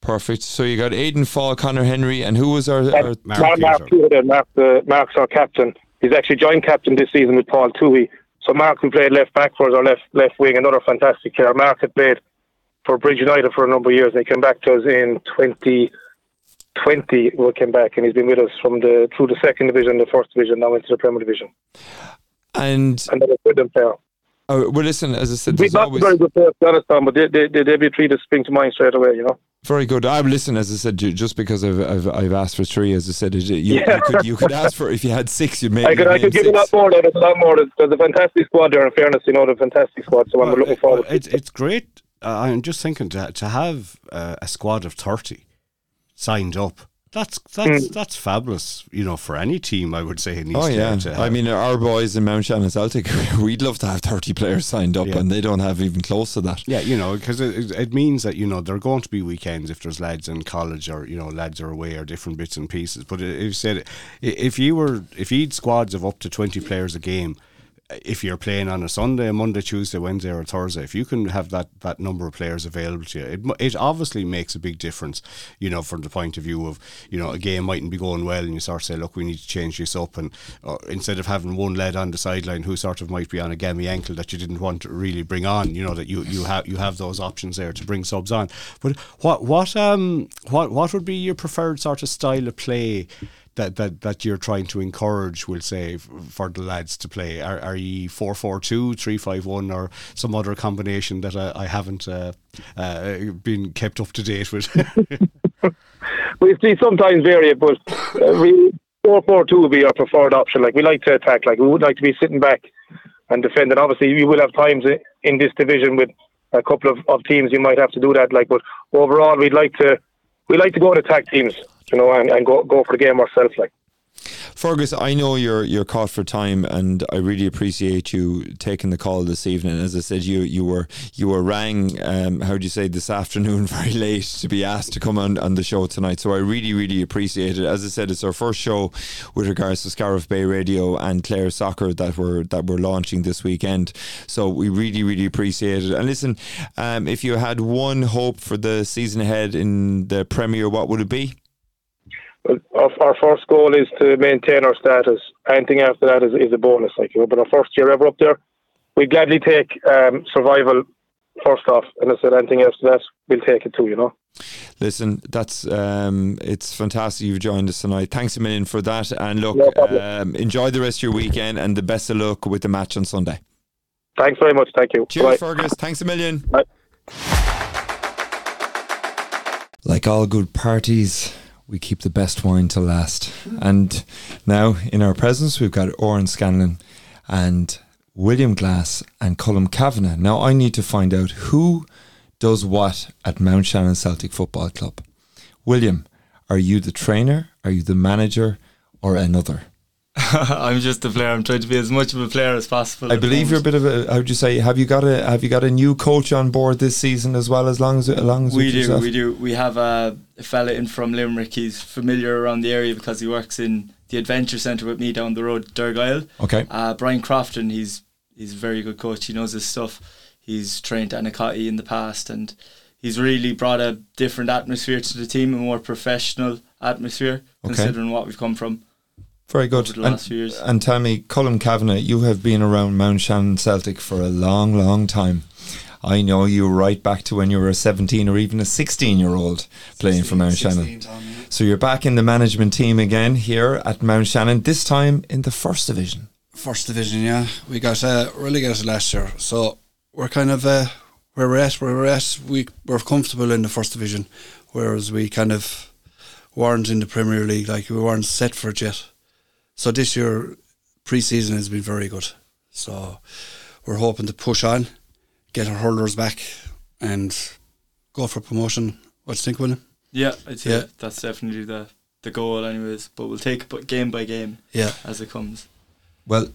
Perfect. So you got Aidan Fall, Connor Henry, and who was our, our Mark, Mark, Mark, Mark, uh, Mark's our captain. He's actually joint captain this season with Paul Toohey. So Mark, who played left back for us, or left left wing, another fantastic player. Mark had played for Bridge United for a number of years, and he came back to us in 2020. We came back, and he's been with us from the through the second division, the first division, now into the Premier Division. And another good player. Oh, well, listen, as I said, there's not always... very good players, Afghanistan, but they, they, they, they'd be three to spring to mind straight away, you know. Very good. I listen, as I said, just because I've I've, I've asked for three, as I said, you, yeah. you, could you could ask for if you had six, you'd make. I could I could give a lot more. A lot more. There's, a fantastic squad there. In fairness, you know, the fantastic squad. So well, I'm looking forward. It's it's great. Uh, I'm just thinking to to have uh, a squad of thirty signed up that's that's mm. that's fabulous, you know, for any team. I would say in East Oh yeah, I mean, our boys in Mountshannon Celtic, we'd love to have thirty players signed up, yeah. and they don't have even close to that. Yeah, you know, because it, it means that you know there are going to be weekends if there's lads in college or you know lads are away or different bits and pieces. But if you said if you were if you'd squads of up to twenty players a game, if you're playing on a Sunday, Monday, Tuesday, Wednesday, or Thursday, if you can have that, that number of players available to you, it, it obviously makes a big difference, you know, from the point of view of, you know, a game mightn't be going well and you sort of say, look, we need to change this up. And uh, instead of having one lad on the sideline who sort of might be on a gammy ankle that you didn't want to really bring on, you know, that you, you, have, you have those options there to bring subs on. But what, what, um, what, what would be your preferred sort of style of play? That, that, that you're trying to encourage, we'll say, for the lads to play? Are, are you 4 4 2, 3 5 1, or some other combination that I, I haven't uh, uh, been kept up to date with? we see sometimes vary, but uh, 4 4 2 would be our preferred option. Like, we like to attack, like, we would like to be sitting back and defend. And obviously, you will have times in this division with a couple of, of teams you might have to do that. Like, but overall, we'd like to we like to go and attack teams you know, and, and go go for the game ourselves. Like. Fergus, I know you're you're caught for time, and I really appreciate you taking the call this evening. As I said, you you were you were rang. Um, how do you say this afternoon? Very late to be asked to come on, on the show tonight. So I really really appreciate it. As I said, it's our first show with regards to Scariff Bay Radio and Clare Soccer that we're that we're launching this weekend. So we really really appreciate it. And listen, um, if you had one hope for the season ahead in the Premier, what would it be? Our, our first goal is to maintain our status. Anything after that is, is a bonus, like you know. But our first year ever up there, we gladly take um, survival first off, and I said anything after that, we'll take it too. You know. Listen, that's um, it's fantastic you've joined us tonight. Thanks a million for that, and look, no um, enjoy the rest of your weekend, and the best of luck with the match on Sunday. Thanks very much. Thank you. Cheers, Bye. Fergus. Thanks a million. Bye. Like all good parties we keep the best wine to last. And now in our presence, we've got Oran Scanlan and William Glass and Colm Kavanagh. Now I need to find out who does what at Mountshannon Celtic Football Club. William, are you the trainer? Are you the manager? Or another? I'm just a player. I'm trying to be as much of a player as possible. I believe you're a bit of a. How would you say? Have you got a Have you got a new coach on board this season as well? As long as as long as we do, yourself? we do. We have a, a fella in from Limerick. He's familiar around the area because he works in the adventure centre with me down the road, Dergyle. Okay. Uh, Brian Crofton. He's he's a very good coach. He knows his stuff. He's trained Annacotty in the past, and he's really brought a different atmosphere to the team, a more professional atmosphere, okay. considering what we've come from. Very good. And, and tell me, Colm Kavanagh, you have been around Mountshannon Celtic for a long, long time. I know you right back to when you were a 17 or even a 16 year old playing 16, for Mountshannon. Tom, yeah. So you're back in the management team again here at Mountshannon, this time in the first division. First division, yeah. We got uh, relegated last year. So we're kind of uh, where we're at, where we're at, we, we're comfortable in the first division, whereas we kind of weren't in the Premier League, like we weren't set for it yet. So this year, pre-season has been very good. So we're hoping to push on, get our hurlers back, and go for promotion. What do you think, William? Yeah, I'd say yeah. that's definitely the the goal, anyways. But we'll take it game by game, yeah, as it comes. Well,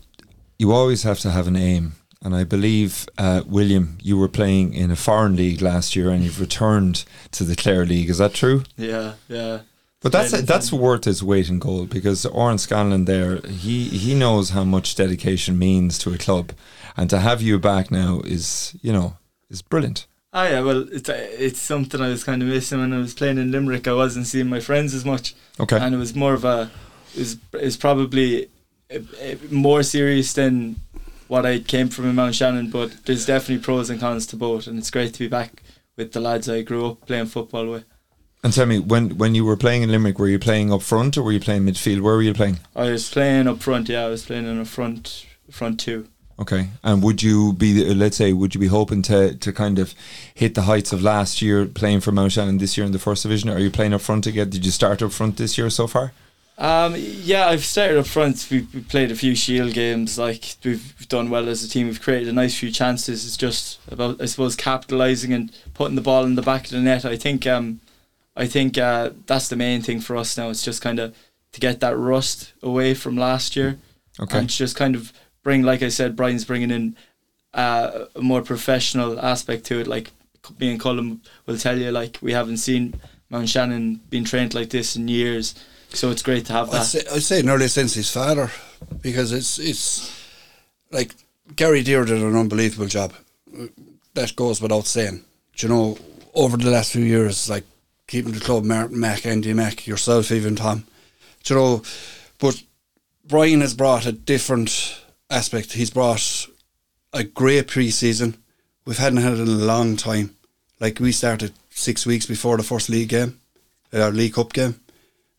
you always have to have an aim, and I believe uh, William, you were playing in a foreign league last year, and you've returned to the Clare League. Is that true? Yeah, yeah. But that's that's worth its weight in gold because Oran Scanlan there, he he knows how much dedication means to a club, and to have you back now is you know is brilliant. Oh yeah, well it's uh, it's something I was kind of missing when I was playing in Limerick. I wasn't seeing my friends as much. Okay, and it was more of a is is probably a, a more serious than what I came from in Mountshannon. But there's definitely pros and cons to both, and it's great to be back with the lads I grew up playing football with. And tell me, when when you were playing in Limerick, were you playing up front or were you playing midfield? Where were you playing? I was playing up front. Yeah, I was playing in a front front two. Okay, and would you be, let's say, would you be hoping to to kind of hit the heights of last year playing for Mountshannon this year in the first division? Are you playing up front again? Did you start up front this year so far? Um, yeah, I've started up front. We've, we've played a few Shield games. Like we've done well as a team. We've created a nice few chances. It's just about, I suppose, capitalising and putting the ball in the back of the net. I think um, I think uh, that's the main thing for us now. It's just kind of to get that rust away from last year. Okay. And just kind of bring, like I said, Brian's bringing in uh, a more professional aspect to it. Like me and Colm will tell you, like we haven't seen Mountshannon being trained like this in years. So it's great to have that. I'd say, I'd say nearly since his father, because it's it's like Gary Deere did an unbelievable job. That goes without saying. Do you know, over the last few years, like keeping the club, Martin Mack, Andy Mac, yourself, even Tom. You know, but Brian has brought a different aspect. He's brought a great pre-season. We've hadn't had it in a long time. Like we started six weeks before the first league game, uh, our League Cup game,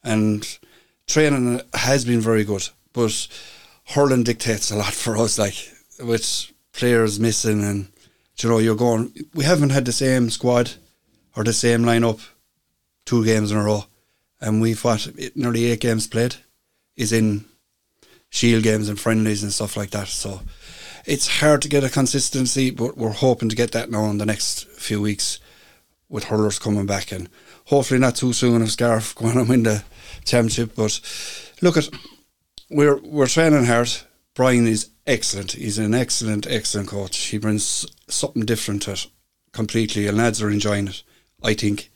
and training has been very good. But hurling dictates a lot for us, like with players missing, and you know you're going. We haven't had the same squad or the same lineup two games in a row, and we've what nearly eight games played is in shield games and friendlies and stuff like that. So it's hard to get a consistency, but we're hoping to get that now in the next few weeks with hurlers coming back and hopefully not too soon if Scariff going to win the championship. But look at we're we're training hard. Brian is excellent. He's an excellent, excellent coach. He brings something different to it completely, and lads are enjoying it. I think.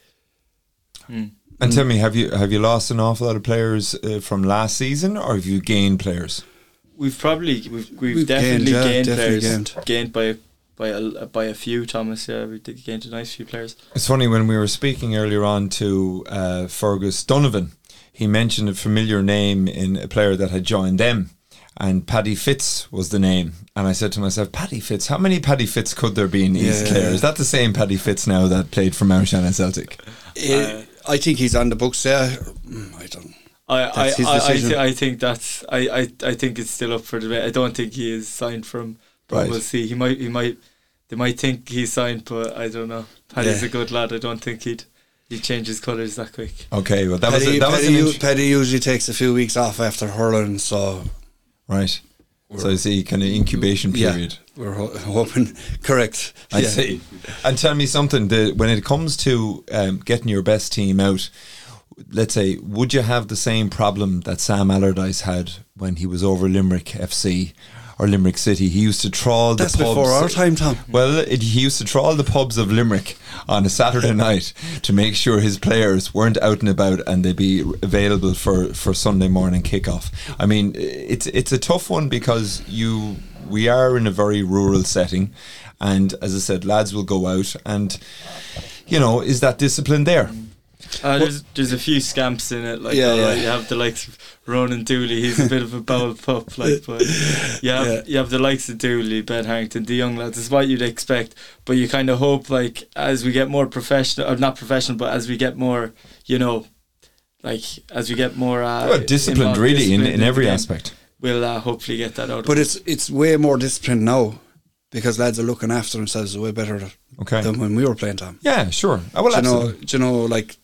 Mm. And tell me, have you have you lost an awful lot of players uh, from last season, or have you gained players? We've probably we've, we've, we've definitely gained, yeah, gained definitely players. Gained. gained by by a by a few. Thomas, yeah, we did gained a nice few players. It's funny when we were speaking earlier on to uh, Fergus Donovan. He mentioned a familiar name in a player that had joined them and Paddy Fitz was the name. And I said to myself, Paddy Fitz, how many Paddy Fitz could there be in East yeah. Clare? Is that the same Paddy Fitz now that played for Mount Shannon Celtic? Uh, I think he's on the books there. I don't. I I, I, I, th- I, think that's I, I, I think it's still up for debate. I don't think he is signed from. But right. we'll see. He might he might they might think he's signed, but I don't know. Paddy's yeah. a good lad. I don't think he'd he changes colours that quick. Okay, well that Paddy, was a, that Paddy, was an Paddy usually takes a few weeks off after hurling, so right. So I see kind of incubation period. Yeah, we're ho- hoping correct. I yeah. see. And tell me something. The, when it comes to um, getting your best team out, let's say, would you have the same problem that Sam Allardyce had when he was over Limerick FC or Limerick City. He used to trawl That's the pubs. before our time, Tom. Well, it, he used to trawl the pubs of Limerick on a Saturday night to make sure his players weren't out and about and they'd be available for, for Sunday morning kickoff. I mean, it's it's a tough one because you we are in a very rural setting, and as I said, lads will go out and you know, is that discipline there? Uh, there's there's a few scamps in it. Like yeah, yeah. you have the likes of Ronan Dooley. He's a bit of a bowl pup. Like, but you have yeah. you have the likes of Dooley, Ben Harrington, the young lads. It's what you'd expect. But you kind of hope like as we get more professional, or not professional, but as we get more, you know, like as we get more uh, disciplined, really disciplined in, in every game, aspect. We'll uh, hopefully get that out. But it's it's way more disciplined now because lads are looking after themselves way better okay. than when we were playing Tom. Yeah, sure. I will do you know, do you know, like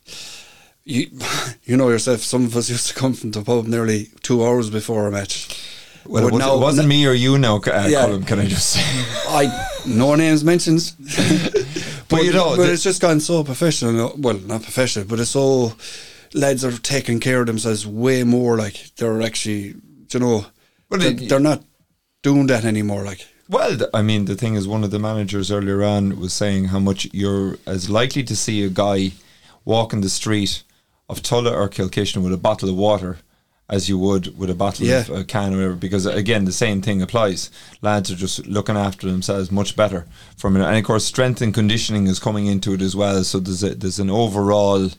you, you know yourself. Some of us used to come from the pub nearly two hours before a match. Well, it, was, now, it wasn't me or you now, uh, yeah, Colin, can I just say? I no names mentioned. but, but, you know, but it's just gone so professional. Well, not professional, but it's so lads are taking care of themselves way more. Like they're actually, you know, well, they're, it, they're not doing that anymore. Like well, I mean, the thing is, one of the managers earlier on was saying how much you're as likely to see a guy walking the street of Tulla or Kilkishen with a bottle of water as you would with a bottle yeah. of a can or whatever. Because again, the same thing applies. Lads are just looking after themselves much better from it, and of course, strength and conditioning is coming into it as well. So there's a, there's an overall,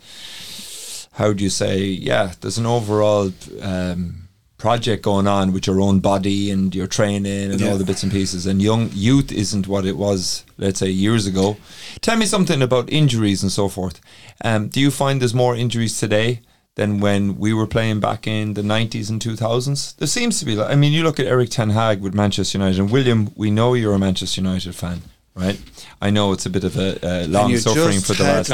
how do you say? Yeah, there's an overall. Um, project going on with your own body and your training and yeah. all the bits and pieces. And young youth isn't what it was, let's say, years ago. Tell me something about injuries and so forth. Um, do you find there's more injuries today than when we were playing back in the 90s and 2000s? There seems to be. I mean, you look at Erik Ten Hag with Manchester United, and William, we know you're a Manchester United fan right? I know it's a bit of a uh, long suffering for the last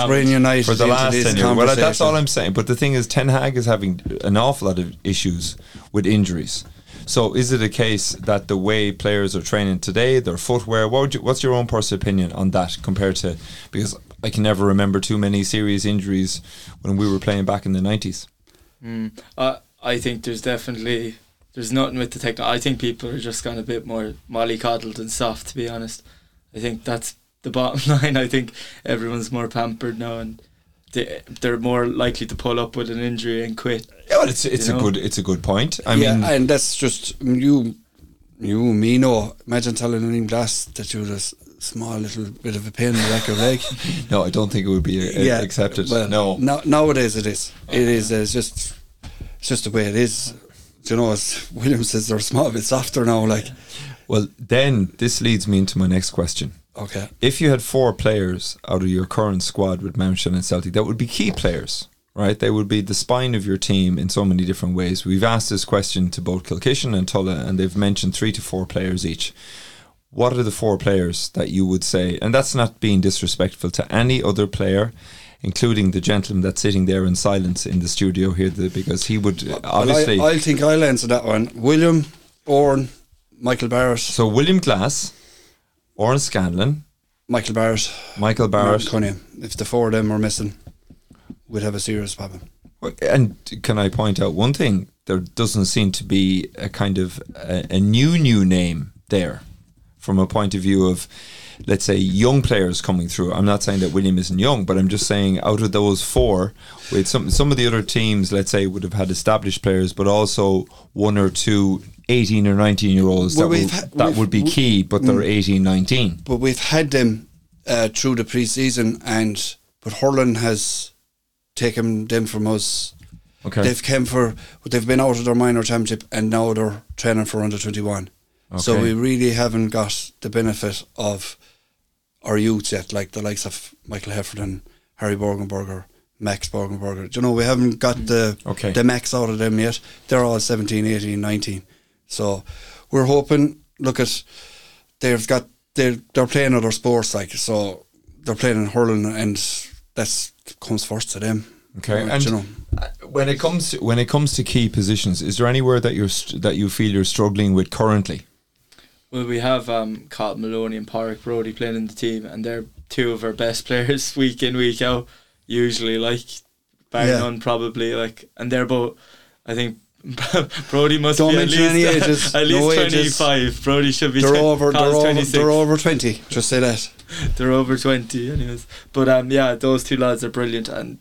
for the last ten years. Well, that's all I'm saying. But the thing is, Ten Hag is having an awful lot of issues with injuries. So, is it a case that the way players are training today, their footwear, what you, what's your own personal opinion on that compared to? Because I can never remember too many serious injuries when we were playing back in the nineties. Mm, uh, I think there's definitely there's nothing with the technology. I think people are just gone a bit more mollycoddled and soft, to be honest. I think that's the bottom line. I think everyone's more pampered now and they, they're more likely to pull up with an injury and quit. Yeah, well, it's it's a know? good it's a good point. I yeah, mean, and that's just you You, me, no. Imagine telling an glass that you're a small little bit of a pain in the back of your leg. No, I don't think it would be uh, accepted. Well, no. no. Nowadays it is. It is. uh, It's just. It's just the way it is. Do you know, as William says, they're a small bit softer now. Like, Well, then this leads me into my next question. okay, If you had four players out of your current squad with Mountshannon Celtic, that would be key players, right? They would be the spine of your team in so many different ways. We've asked this question to both Kilkishen and Tulla, and they've mentioned three to four players each. What are the four players that you would say? And that's not being disrespectful to any other player, including the gentleman that's sitting there in silence in the studio here, the, because he would obviously. Well, I, I think I'll answer that one. William, Oran, Michael Barrett, so William Glass, Oran Scanlan, Michael Barrett, Michael Barrett, Cunningham. If the four of them were missing, we'd have a serious problem. And can I point out one thing? There doesn't seem to be a kind of a, a new new name there, from a point of view of, let's say, young players coming through. I'm not saying that William isn't young, but I'm just saying out of those four, with some some of the other teams, let's say, would have had established players, but also one or two 18 or 19 year olds Well, that, will, ha- that would be key, but they're 18, 19. But we've had them uh, through the pre-season, and but Hurling has taken them from us. Okay. They've come for, they've been out of their minor championship, and now they're training for under twenty one. Okay. So we really haven't got the benefit of our youths yet, like the likes of Michael Heffernan, Harry Borgenberger, Max Borgenberger. Do you know, we haven't got the Okay. the max out of them yet. They're all 17, 18, 19. So we're hoping, look at, they've got, they're, they're playing other sports, like, so they're playing in hurling, and that comes first to them. Okay, and you know. uh, when it comes to, when it comes to key positions, is there anywhere that you're that you feel you're struggling with currently? Well, we have um, Carl Maloney and Porrick Brody playing in the team, and they're two of our best players week in week out. Usually, like bar Yeah. none, probably like, and they're both. I think Brody must Don't be at least any ages. at No least ages. twenty five. Brody should be. They're twen- over, they're over, 26. they're over 20. Just say that. they're over 20 anyways but um yeah those two lads are brilliant and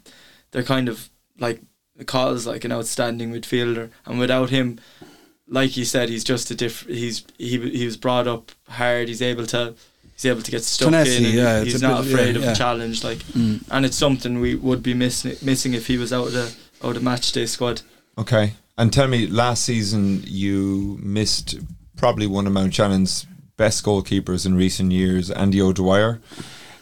they're kind of like Carl's like an outstanding midfielder and without him like you said he's just a different he's he he was brought up hard he's able to he's able to get stuck Tenacity, in and yeah, he's not bit- afraid yeah, of yeah. a challenge like Mm. and it's something we would be missing missing if he was out of the out of the match day squad Okay, and tell me, last season you missed probably one of Mountshannon's best goalkeepers in recent years, Andy O'Dwyer.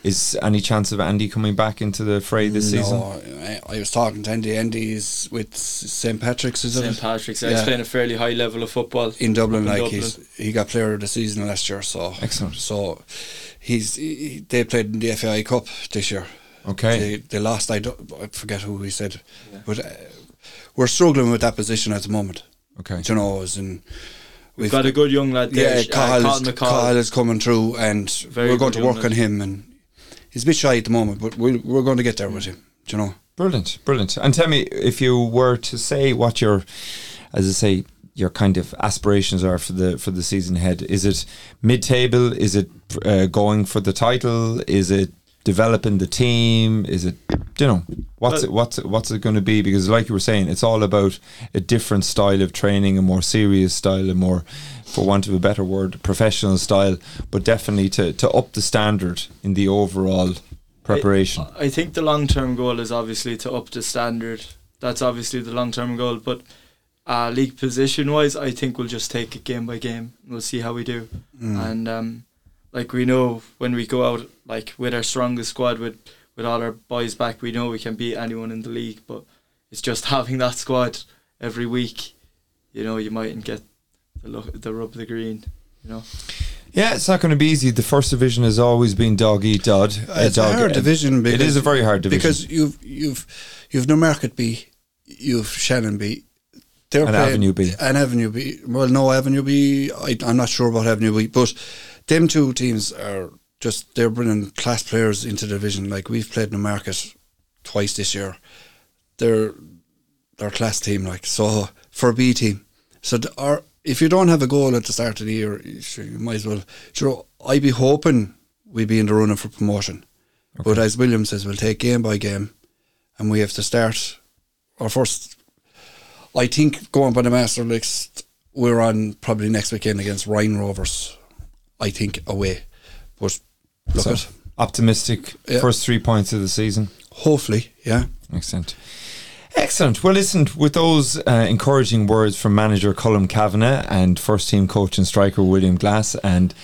Is any chance of Andy coming back into the fray this season? No, I, I was talking to Andy. Andy's with St Patrick's, is St it? Patrick's yeah. he's Yeah. playing a fairly high level of football in Dublin, in like Dublin. he's he got player of the season last year. So Excellent. So he's he, they played in the FAI Cup this year. Okay. They, they lost. I don't I forget who he said, but uh, we're struggling with that position at the moment. Okay. Do you know, as in we've got a good young lad there yeah, uh, Kyle, Colin is, Kyle is coming through, and Very we're going to work lad. on him. And he's a bit shy at the moment, but we're, we're going to get there with him. Do you know? Brilliant, brilliant. And tell me, if you were to say what your, as I say, your kind of aspirations are for the for the season ahead, is it mid-table? Is it uh, going for the title? Is it developing the team? Is it, you know, what's it, what's it, what's it going to be? Because, like you were saying, it's all about a different style of training, a more serious style, a more, for want of a better word, professional style. But definitely to to up the standard in the overall preparation. I, I think the long term goal is obviously to up the standard. That's obviously the long term goal. But uh, league position wise, I think we'll just take it game by game. We'll see how we do. And um, like we know when we go out, like with our strongest squad, with with all our boys back, we know we can beat anyone in the league. But it's just having that squad every week. You know, you mightn't get the look, the rub of the green. You know. Yeah, it's not going to be easy. The first division has always been dog eat dog. Uh, it's a hard division. It Because, is a very hard division. because you've you've you've Newmarket B, you've Shannon B, they're And playing- Avenue B. and Avenue B. Well, no Avenue B. I, I'm not sure about Avenue B, but them two teams are just they're bringing class players into the division. Like we've played Newmarket twice this year. They're they're class team. Like so for a B team. So the, our, if you don't have a goal at the start of the year, you sure you might as well. Sure, I'd be hoping we'd be in the running for promotion. But as William says, we'll take game by game, and we have to start our first. I think going by the master list, we're on probably next weekend against Ryan Rovers, I think, away. But look So, at optimistic Yeah. first three points of the season. hopefully, yeah. Excellent. Excellent. Well, listen, with those uh, encouraging words from manager Colm Kavanagh and first team coach and striker William Glass and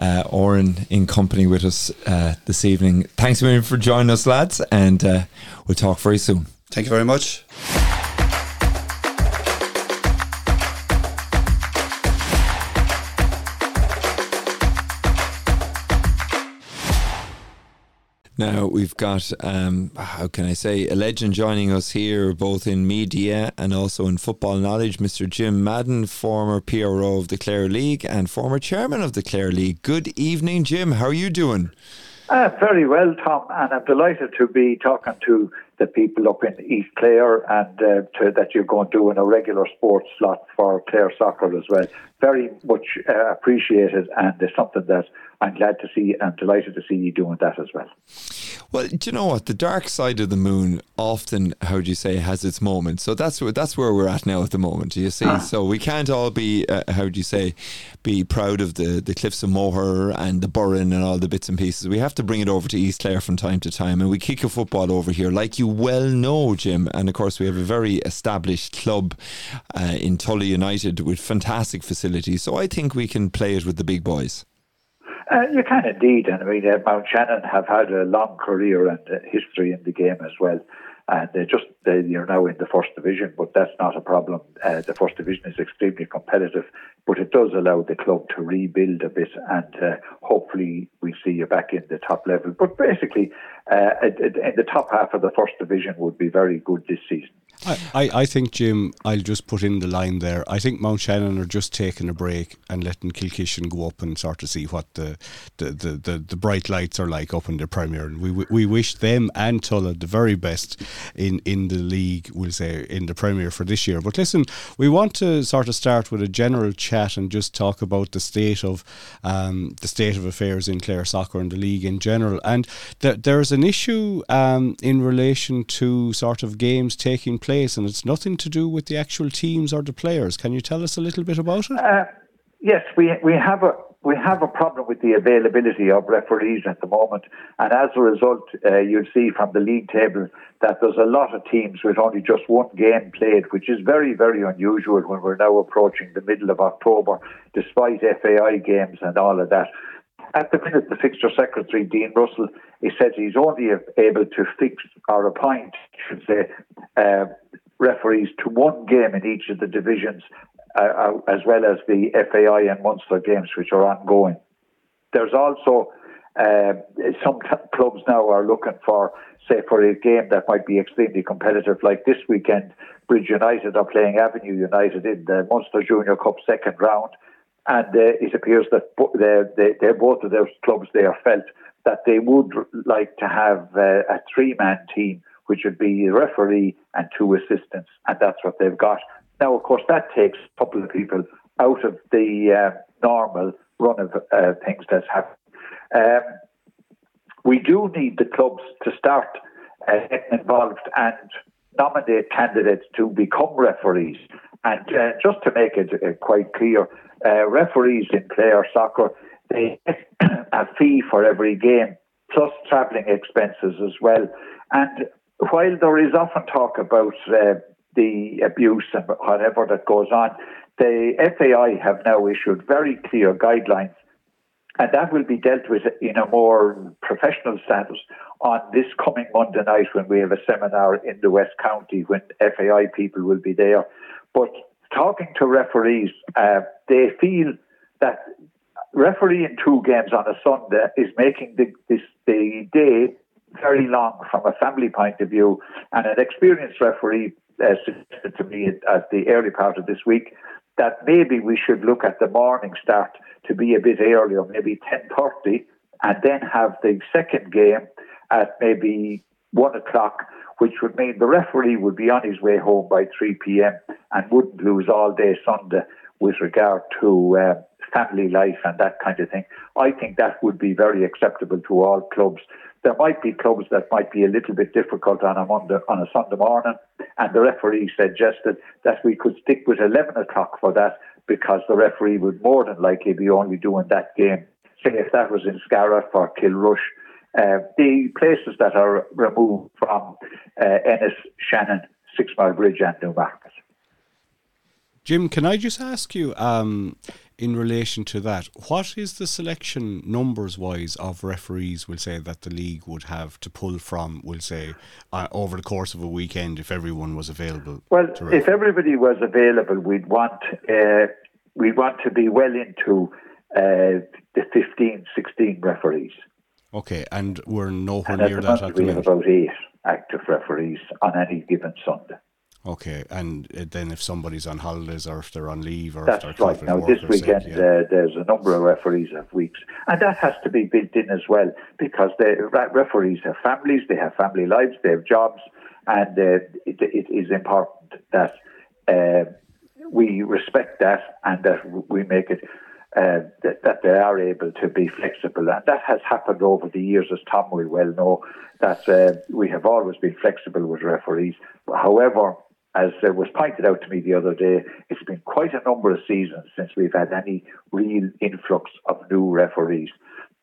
uh, Oran in company with us uh, this evening. Thanks a million for joining us, lads, and uh, we'll talk very soon. Thank you very much. Now we've got, um, how can I say, a legend joining us here, both in media and also in football knowledge. Mr. Jim Madden, former PRO of the Clare League and former chairman of the Clare League. Good evening, Jim. How are you doing? Uh, very well, Tom, and I'm delighted to be talking to the people up in East Clare and uh, to, that you're going to do in a regular sports slot for Clare soccer as well. Very much uh, appreciated, and it's something that I'm glad to see and delighted to see you doing that as well. Well, do you know what? The dark side of the moon often, how do you say, has its moments. So that's where that's where we're at now at the moment. Do you see? So we can't all be, uh, how do you say, be proud of the the cliffs of Moher and the Burren and all the bits and pieces. We have to bring it over to East Clare from time to time, and we kick a football over here, like you well know, Jim. And of course, we have a very established club uh, in Tulla United with fantastic facilities. So I think we can play it with the big boys. Uh, you can indeed, and I mean, uh, Mountshannon have had a long career and uh, history in the game as well. And they're just they, you're now in the first division, but that's not a problem. Uh, the first division is extremely competitive, but it does allow the club to rebuild a bit, and uh, hopefully we see you back in the top level. But basically, uh, in the top half of the first division would be very good this season. I, I, I think, Jim, I'll just put in the line there. I think Mountshannon are just taking a break and letting Kilkishen go up and sort of see what the the, the, the, the bright lights are like up in the Premier. And we, we wish them and Tulla the very best in, in the league, we'll say, in the Premier for this year. But listen, we want to sort of start with a general chat and just talk about the state of um, the state of affairs in Clare soccer and the league in general. And th- there's an issue um, in relation to sort of games taking place, and it's nothing to do with the actual teams or the players. Can you tell us a little bit about it? Uh, yes, we we have a we have a problem with the availability of referees at the moment, and as a result, uh, you'll see from the league table that there's a lot of teams with only just one game played, which is very very unusual when we're now approaching the middle of October, despite FAI games and all of that. At the minute, the fixture secretary, Dean Russell, he said he's only able to fix or appoint, should say, uh, referees to one game in each of the divisions, uh, uh, as well as the FAI and Munster games, which are ongoing. There's also uh, some t- clubs now are looking for, say, for a game that might be extremely competitive, like this weekend, Bridge United are playing Avenue United in the Munster Junior Cup second round. And uh, it appears that bo- they're, they, both of those clubs there felt that they would like to have uh, a three man team, which would be a referee and two assistants, and that's what they've got. Now, of course, that takes a couple of people out of the uh, normal run of uh, things that's happening. Um, we do need the clubs to start uh, getting involved and nominate candidates to become referees. And uh, just to make it uh, quite clear, uh, referees in Clare soccer they get a fee for every game plus travelling expenses as well. And while there is often talk about uh, the abuse and whatever that goes on, the FAI have now issued very clear guidelines and that will be dealt with in a more professional status on this coming Monday night when we have a seminar in the West County when FAI people will be there. But talking to referees, uh, they feel that refereeing two games on a Sunday is making the, this, the day very long from a family point of view. And an experienced referee uh, suggested to me at the early part of this week that maybe we should look at the morning start to be a bit earlier, maybe 10.30, and then have the second game at maybe 1 o'clock, which would mean the referee would be on his way home by 3 p.m. and wouldn't lose all day Sunday with regard to uh, family life and that kind of thing. I think that would be very acceptable to all clubs. There might be clubs that might be a little bit difficult on a Monday, on a Sunday morning, and the referee suggested that we could stick with 11 o'clock for that. because the referee would more than likely be only doing that game. Say if that was in Scariff or Kilrush, uh, the places that are removed from uh, Ennis, Shannon, Six Mile Bridge, and Newmarket. Jim, can I just ask you, um, in relation to that, what is the selection numbers wise of referees? We'll say that the league would have to pull from. We'll say uh, over the course of a weekend, if everyone was available. Well, if everybody was available, we'd want uh, we'd want to be well into uh, the 15, 16 referees. Okay, and we're nowhere and near that at the We have about eight active referees on any given Sunday. Okay, and uh, then if somebody's on holidays or if they're on leave or that's if they're right. Now this weekend yeah. uh, there's a number of referees have weeks, and that has to be built in as well because the referees have families, they have family lives, they have jobs, and uh, it, it is important that uh, we respect that and that we make it uh, that, that, they are able to be flexible. And that has happened over the years, as Tom will well know, that uh, we have always been flexible with referees. However, as uh, was pointed out to me the other day, it's been quite a number of seasons since we've had any real influx of new referees.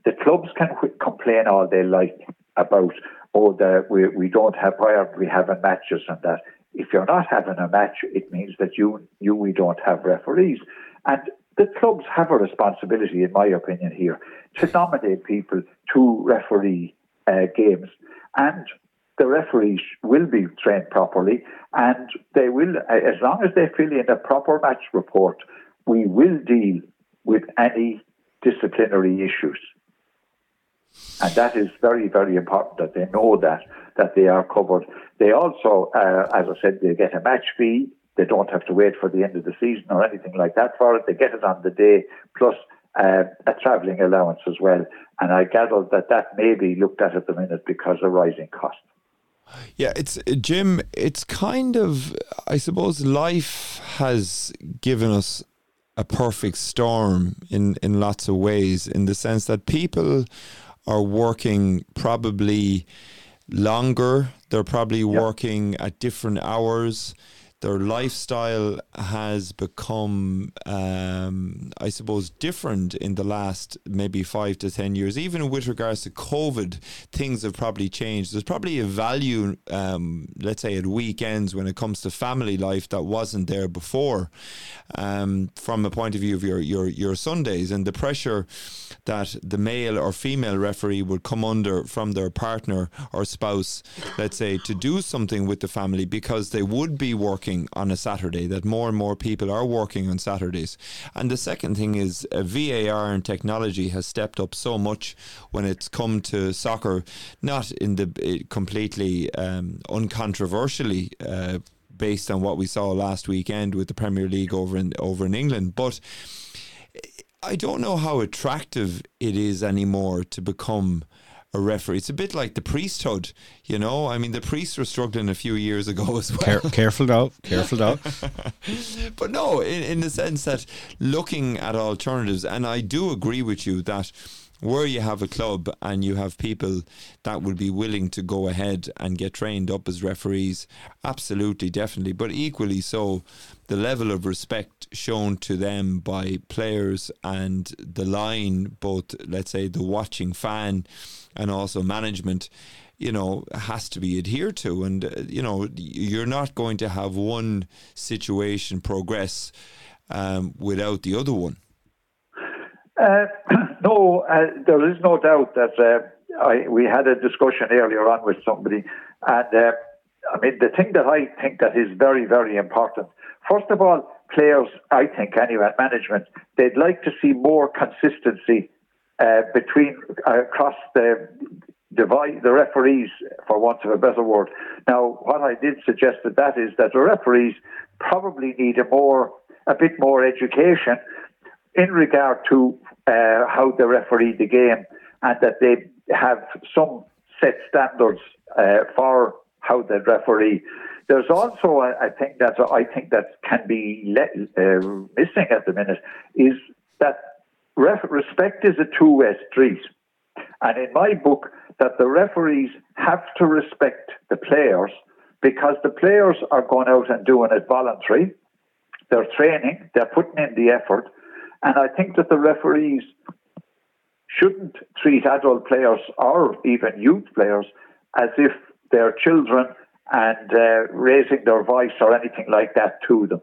The clubs can complain all they like about, oh, the, we, we don't have prior, we having matches and that. If you're not having a match, it means that you, you we don't have referees. And the clubs have a responsibility, in my opinion, here to nominate people to referee uh, games. And the referees will be trained properly, and they will, as long as they fill in a proper match report, we will deal with any disciplinary issues. And that is very, very important that they know that that they are covered. They also, uh, as I said, they get a match fee. They don't have to wait for the end of the season or anything like that for it. They get it on the day, plus uh, a travelling allowance as well. And I gather that that may be looked at at the minute because of rising costs. Yeah, it's Jim. It's kind of, I suppose, life has given us a perfect storm in in lots of ways. In the sense that people are working probably longer. They're probably yep. working at different hours their lifestyle has become, um, I suppose, different in the last maybe five to ten years. Even with regards to COVID, things have probably changed. There's probably a value, um, let's say, at weekends when it comes to family life that wasn't there before, um, from a point of view of your your your Sundays and the pressure that the male or female referee would come under from their partner or spouse, let's say, to do something with the family because they would be working working on a Saturday, that more and more people are working on Saturdays. And the second thing is uh, VAR and technology has stepped up so much when it's come to soccer, not in the uh, completely um, uncontroversially. Uh, based on what we saw last weekend with the Premier League over in over in England, but I don't know how attractive it is anymore to become a referee. It's a bit like the priesthood, you know. I mean, the priests were struggling a few years ago as well. Care, careful now, careful now. but no, in, in the sense that looking at alternatives, and I do agree with you that where you have a club and you have people that would be willing to go ahead and get trained up as referees, absolutely, definitely. But equally so, the level of respect shown to them by players and the line, both, let's say, the watching fan and also management you know has to be adhered to. And uh, you know you're not going to have one situation progress um, without the other one. Uh, no uh, there is no doubt that uh, I, we had a discussion earlier on with somebody and uh, I mean the thing that I think that is very very important first of all players I think anyway management they'd like to see more consistency uh, between uh, across the divide the referees, for want of a better word. Now, what I did suggest that that is that the referees probably need a more, a bit more education in regard to uh, how they referee the game, and that they have some set standards uh, for how they referee. There's also a, a thing that I think that can be uh, missing at the minute is that respect is a two-way street. And in my book, that the referees have to respect the players because the players are going out and doing it voluntary. they're training, they're putting in the effort, and I think that the referees shouldn't treat adult players or even youth players as if they're children and uh, raising their voice or anything like that to them.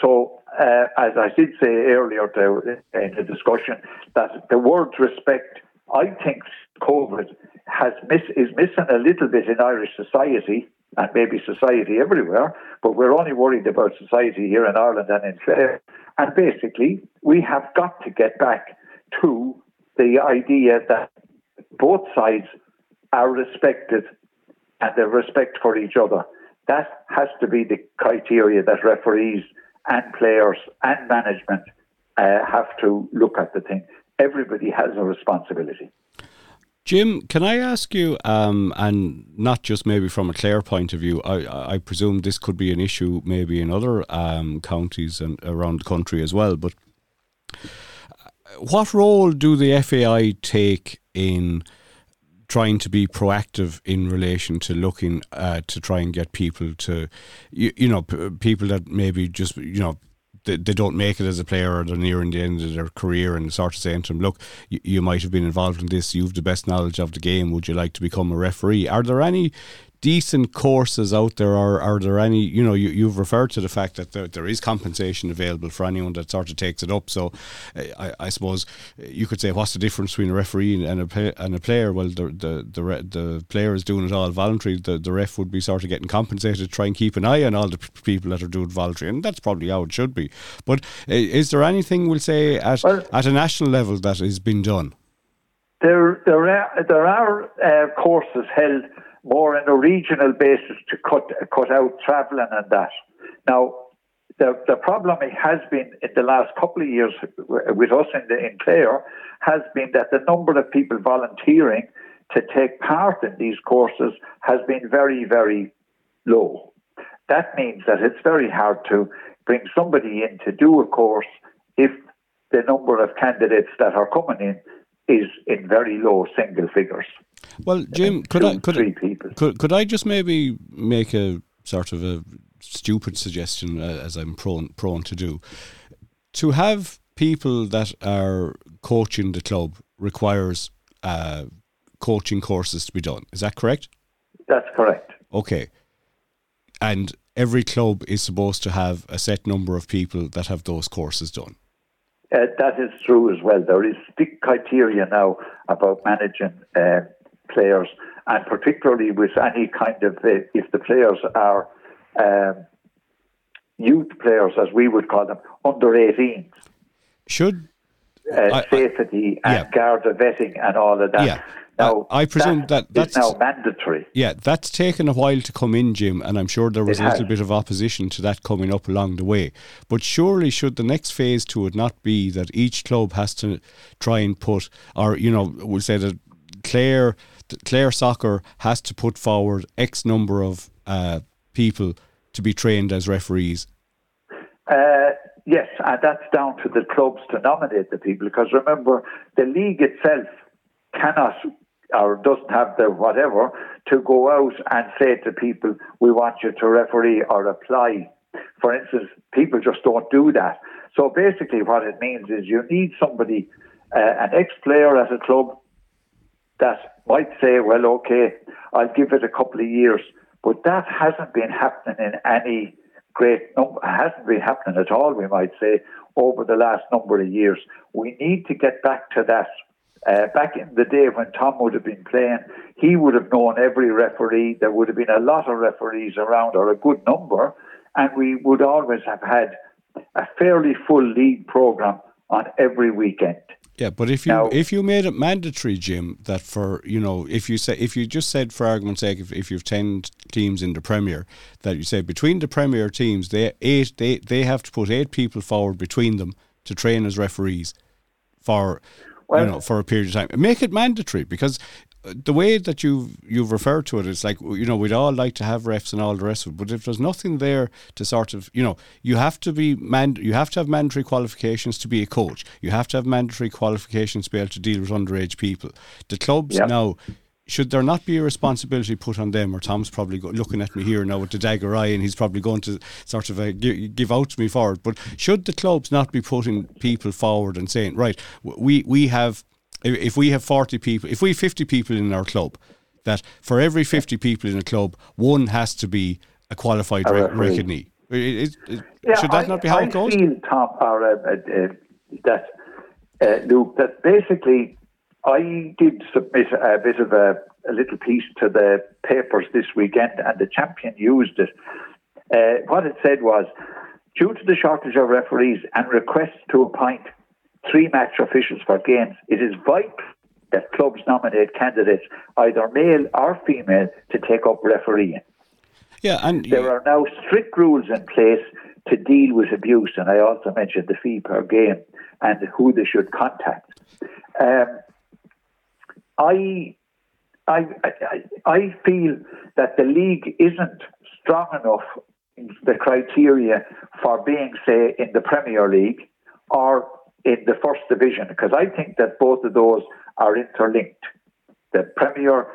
So, uh, as I did say earlier to, in the discussion, that the word respect, I think COVID has miss, is missing a little bit in Irish society and maybe society everywhere, but we're only worried about society here in Ireland and in Clare. And basically, we have got to get back to the idea that both sides are respected and the respect for each other. That has to be the criteria that referees and players and management uh, have to look at the thing. Everybody has a responsibility. Jim, can I ask you, um, and not just maybe from a Clare point of view, I, I presume this could be an issue maybe in other um, counties and around the country as well, but what role do the FAI take in trying to be proactive in relation to looking uh, to try and get people to, you, you know, p- people that maybe just, you know, they, they don't make it as a player or they're nearing the end of their career and sort of saying to them, look, you, you might have been involved in this, you've the best knowledge of the game, would you like to become a referee? Are there any decent courses out there, or are there any? You know, you, you've referred to the fact that there, there is compensation available for anyone that sort of takes it up. So, eh, I, I suppose eh, you could say, what's the difference between a referee and a and a player? Well, the the the, the player is doing it all voluntary. The the ref would be sort of getting compensated to try and keep an eye on all the people that are doing voluntary, and that's probably how it should be. But eh, is there anything we'll say at well, at a national level that has been done? There, there are there are uh, courses held more on a regional basis to cut cut out travelling and that. Now, the the problem has been in the last couple of years with us in the in Clare has been that the number of people volunteering to take part in these courses has been very very low. That means that it's very hard to bring somebody in to do a course if the number of candidates that are coming in is in very low single figures. Well, Jim, could I could, could could I just maybe make a sort of a stupid suggestion, uh, as I'm prone prone to do, to have people that are coaching the club requires uh, coaching courses to be done. Is that correct? That's correct. Okay, and every club is supposed to have a set number of people that have those courses done. Uh, that is true as well. There is strict criteria now about managing uh, players, and particularly with any kind of uh, if the players are um, youth players, as we would call them, under 18s. Should uh, I, safety I, yeah. and Garda vetting and all of that. Yeah. Now, I presume that, that that's now mandatory. Yeah, that's taken a while to come in, Jim, and I'm sure there was it a little has. bit of opposition to that coming up along the way. But surely, should the next phase to it not be that each club has to try and put, or you know, we'll say that Clare, Clare Soccer has to put forward X number of uh, people to be trained as referees. Uh, yes, and that's down to the clubs to nominate the people. Because remember, the league itself cannot or doesn't have the whatever to go out and say to people, we want you to referee or apply. For instance, people just don't do that. So basically, what it means is you need somebody, uh, an ex player at a club, that might say, well, okay, I'll give it a couple of years. But that hasn't been happening in any great number, hasn't been happening at all, we might say, over the last number of years. We need to get back to that uh, back in the day when Tom would have been playing, he would have known every referee. There would have been a lot of referees around, or a good number, and we would always have had a fairly full league program on every weekend. Yeah, but if you now, if you made it mandatory, Jim, that for you know, if you say if you just said for argument's sake, if, if you've ten teams in the Premier, that you say between the Premier teams, they eight they they have to put eight people forward between them to train as referees for well, you know, for a period of time. Make it mandatory because the way that you've you've referred to it's like you know we'd all like to have refs and all the rest of it, but if there's nothing there to sort of you know you have to be man you have to have mandatory qualifications to be a coach. You have to have mandatory qualifications to be able to deal with underage people. The clubs yep. now should there not be a responsibility put on them? Or Tom's probably go, looking at me here now with the dagger eye, and he's probably going to sort of uh, give, give, out to me for it. But should the clubs not be putting people forward and saying, right, we we have if we have forty people, if we have fifty people in our club, that for every fifty people in a club, one has to be a qualified recognize. It, it, it, yeah, should that I, not be how I it goes? Feel, Tom, or, uh, uh, that uh, Luke, that basically I did submit a bit of a, a, little piece to the papers this weekend, and the champion used it. Uh, what it said was, due to the shortage of referees and requests to appoint three match officials for games, it is vital that clubs nominate candidates, either male or female, to take up refereeing. Yeah, and there are now strict rules in place to deal with abuse, and I also mentioned the fee per game and who they should contact. Um, I, I, I, I feel that the league isn't strong enough in the criteria for being, say, in the Premier League or in the First Division, because I think that both of those are interlinked. The Premier,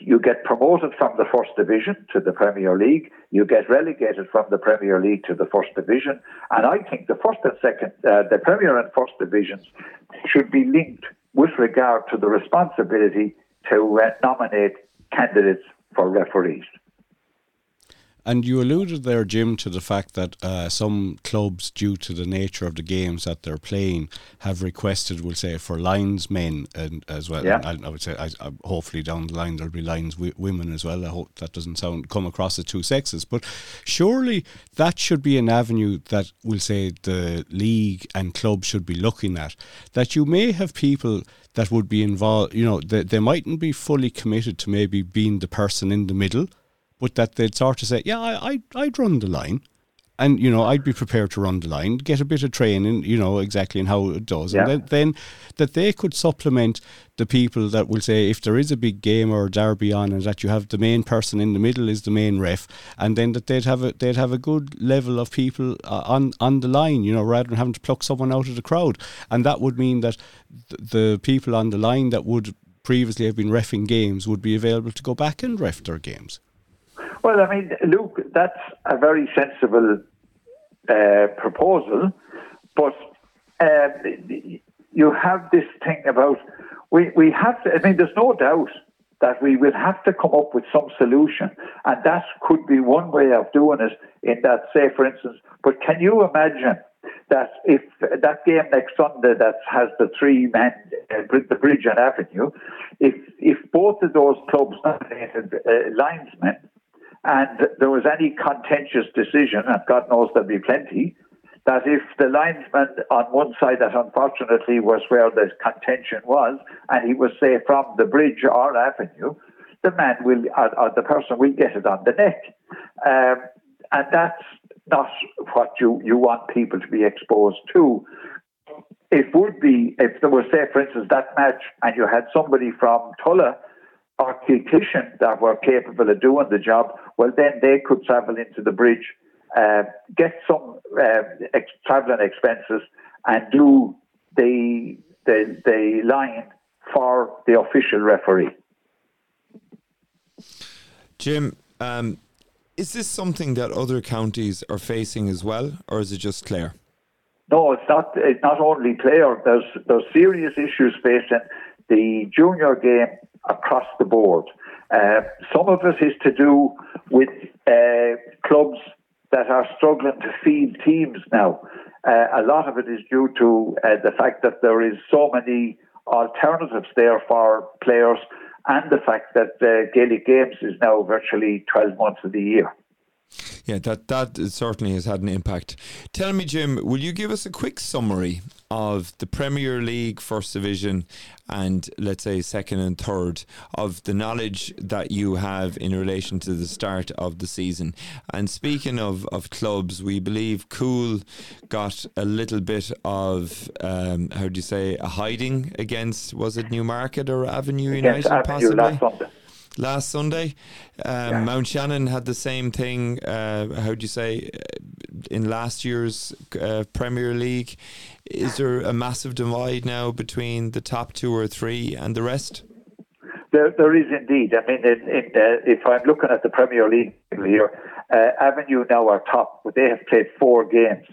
you get promoted from the First Division to the Premier League, you get relegated from the Premier League to the First Division, and I think the First and Second, uh, the Premier and First Divisions should be linked with regard to the responsibility to uh, nominate candidates for referees. And you alluded there, Jim, to the fact that uh, some clubs, due to the nature of the games that they're playing, have requested, we'll say, for linesmen and as well. Yeah. I, I, would say, I, I, hopefully down the line there'll be lines w- women as well. I hope that doesn't sound come across as two sexes, but surely that should be an avenue that we'll say the league and clubs should be looking at. That you may have people that would be involved. You know, they, they mightn't be fully committed to maybe being the person in the middle but that they'd sort of say, yeah, I, I'd, I'd run the line. And, you know, I'd be prepared to run the line, get a bit of training, you know, exactly in how it does. Yeah. And then, then that they could supplement the people that will say, if there is a big game or a derby on, and that you have the main person in the middle is the main ref, and then that they'd have a, they'd have a good level of people uh, on, on the line, you know, rather than having to pluck someone out of the crowd. And that would mean that th- the people on the line that would previously have been refing games would be available to go back and ref their games. Well, I mean, Luke, that's a very sensible uh, proposal, but uh, you have this thing about we, we have to, I mean, there's no doubt that we will have to come up with some solution, and that could be one way of doing it. In that, say, for instance, but can you imagine that if that game next Sunday that has the three men, uh, the Bridge and Avenue, if if both of those clubs nominated uh, linesmen and there was any contentious decision, and God knows there'll be plenty, that if the linesman on one side, that unfortunately was where the contention was, and he was, say, from the bridge or avenue, the man will, or, or the person will get it on the neck. Um, and that's not what you, you want people to be exposed to. It would be, if there was, say, for instance, that match, and you had somebody from Tulla or that were capable of doing the job, well, then they could travel into the bridge, uh, get some uh, ex- travelling expenses, and do the, the, the line for the official referee. Jim, um, is this something that other counties are facing as well, or is it just Clare? No, it's not. It's not only Clare. There's there's serious issues facing the junior game across the board. Uh, some of it is to do with uh, clubs that are struggling to feed teams now. Uh, a lot of it is due to uh, the fact that there is so many alternatives there for players and the fact that uh, Gaelic Games is now virtually 12 months of the year. Yeah, that that certainly has had an impact. Tell me, Jim, will you give us a quick summary of the Premier League First Division and let's say second and third of the knowledge that you have in relation to the start of the season? And speaking of, of clubs, we believe Cool got a little bit of um, how do you say a hiding against was it Newmarket or Avenue United Avenue possibly? Last Sunday. Um, yeah. Mountshannon had the same thing. Uh, how do you say in last year's uh, Premier League? Is there a massive divide now between the top two or three and the rest? There, there is indeed. I mean, in, in, uh, if I'm looking at the Premier League here, uh, Avenue now are top, but they have played four games.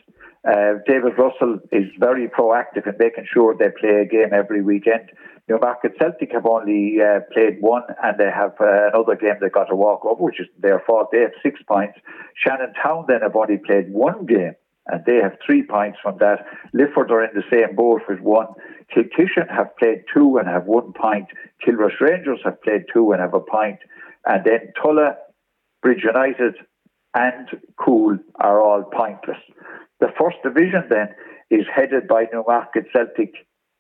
Uh, David Russell is very proactive in making sure they play a game every weekend. Newmarket Celtic have only uh, played one, and they have uh, another game they got to walk over, which is their fault. They have six points. Shannon Town then have only played one game, and they have three points from that. Lifford are in the same boat with one. Kilkishen have played two and have one point. Kilrush Rangers have played two and have a point. And then Tulla, Bridge United, and Cool are all pointless. The first division then is headed by Newmarket Celtic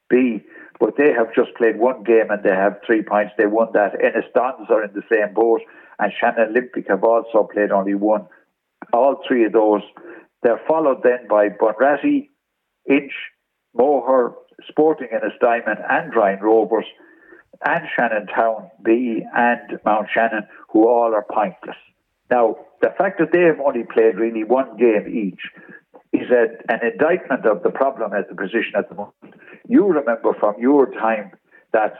B, but they have just played one game and they have three points. They won that. Ennis Dons are in the same boat, and Shannon Olympic have also played only one. All three of those. They're followed then by Bunratty, Inch, Moher, Sporting Ennis Diamond, and Ryan Rovers, and Shannon Town B and Mountshannon, who all are pointless. Now, the fact that they have only played really one game each is a, an indictment of the problem at the position at the moment. You remember from your time that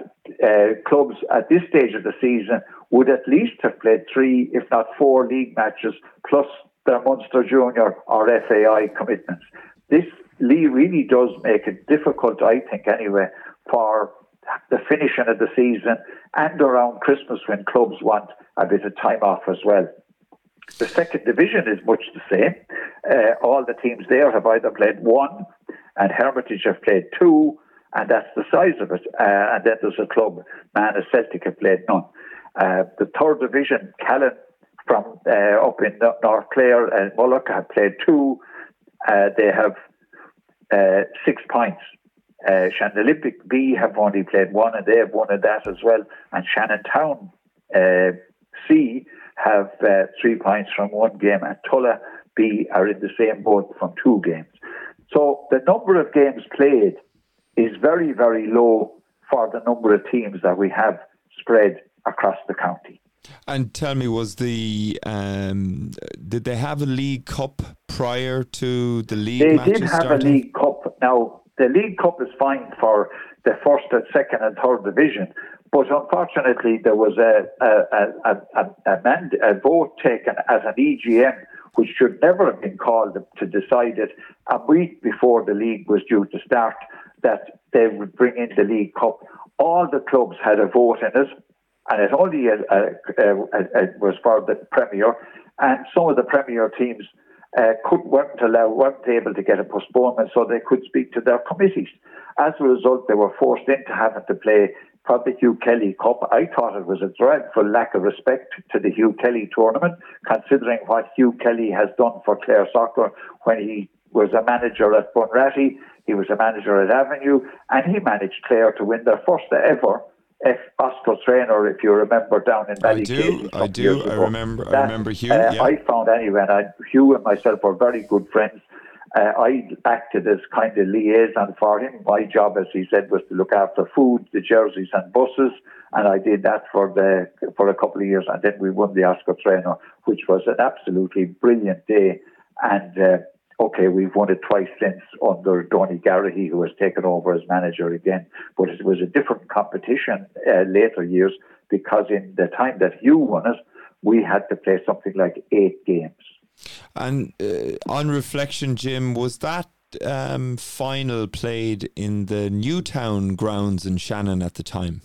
uh, clubs at this stage of the season would at least have played three, if not four, league matches plus their Munster Junior or FAI commitments. This really does make it difficult, I think, anyway, for the finishing of the season and around Christmas when clubs want a bit of time off as well. The second division is much the same. Uh, all the teams there have either played one, and Hermitage have played two, and that's the size of it. Uh, and then there's a club, Manus Celtic, have played none. Uh, the third division, Callan from uh, up in North Clare and Mullagh have played two. Uh, they have uh, six points. Uh, Shannon Olympic B have only played one, and they have won that as well. And Shannon Town C have uh, three points from one game, and Tulla B are in the same boat from two games. So the number of games played is very, very low for the number of teams that we have spread across the county. And tell me, was the um, did they have a League Cup prior to the league? They did have starting? a League Cup. Now the League Cup is fine for the first and second and third division, but unfortunately, there was a, a, a, a, a, mand- a vote taken at an EGM which should never have been called to decide it a week before the league was due to start that they would bring in the League Cup. All the clubs had a vote in it, and it only uh, uh, uh, was for the Premier. And some of the Premier teams uh, couldn't weren't allowed, weren't able to get a postponement, so they could speak to their committees. As a result, they were forced into having to play the Hugh Kelly Cup. I thought it was a dreadful lack of respect to the Hugh Kelly tournament, considering what Hugh Kelly has done for Clare soccer when he was a manager at Bunratty, he was a manager at Avenue, and he managed Clare to win their first ever F Oscar Traynor, if you remember, down in Valley. I do, I do, I remember, that, I remember Hugh. Uh, yeah. I found anyway, and I, Hugh and myself were very good friends. Uh, I acted as kind of liaison for him. My job, as he said, was to look after food, the jerseys, and buses, and I did that for the for a couple of years. And then we won the Oscar Traynor, which was an absolutely brilliant day. And uh, okay, we've won it twice since under Donny Garrahy, who has taken over as manager again. But it was a different competition uh, later years because in the time that you won it, we had to play something like eight games. And uh, on reflection, Jim, was that um, final played in the Newtown grounds in Shannon at the time?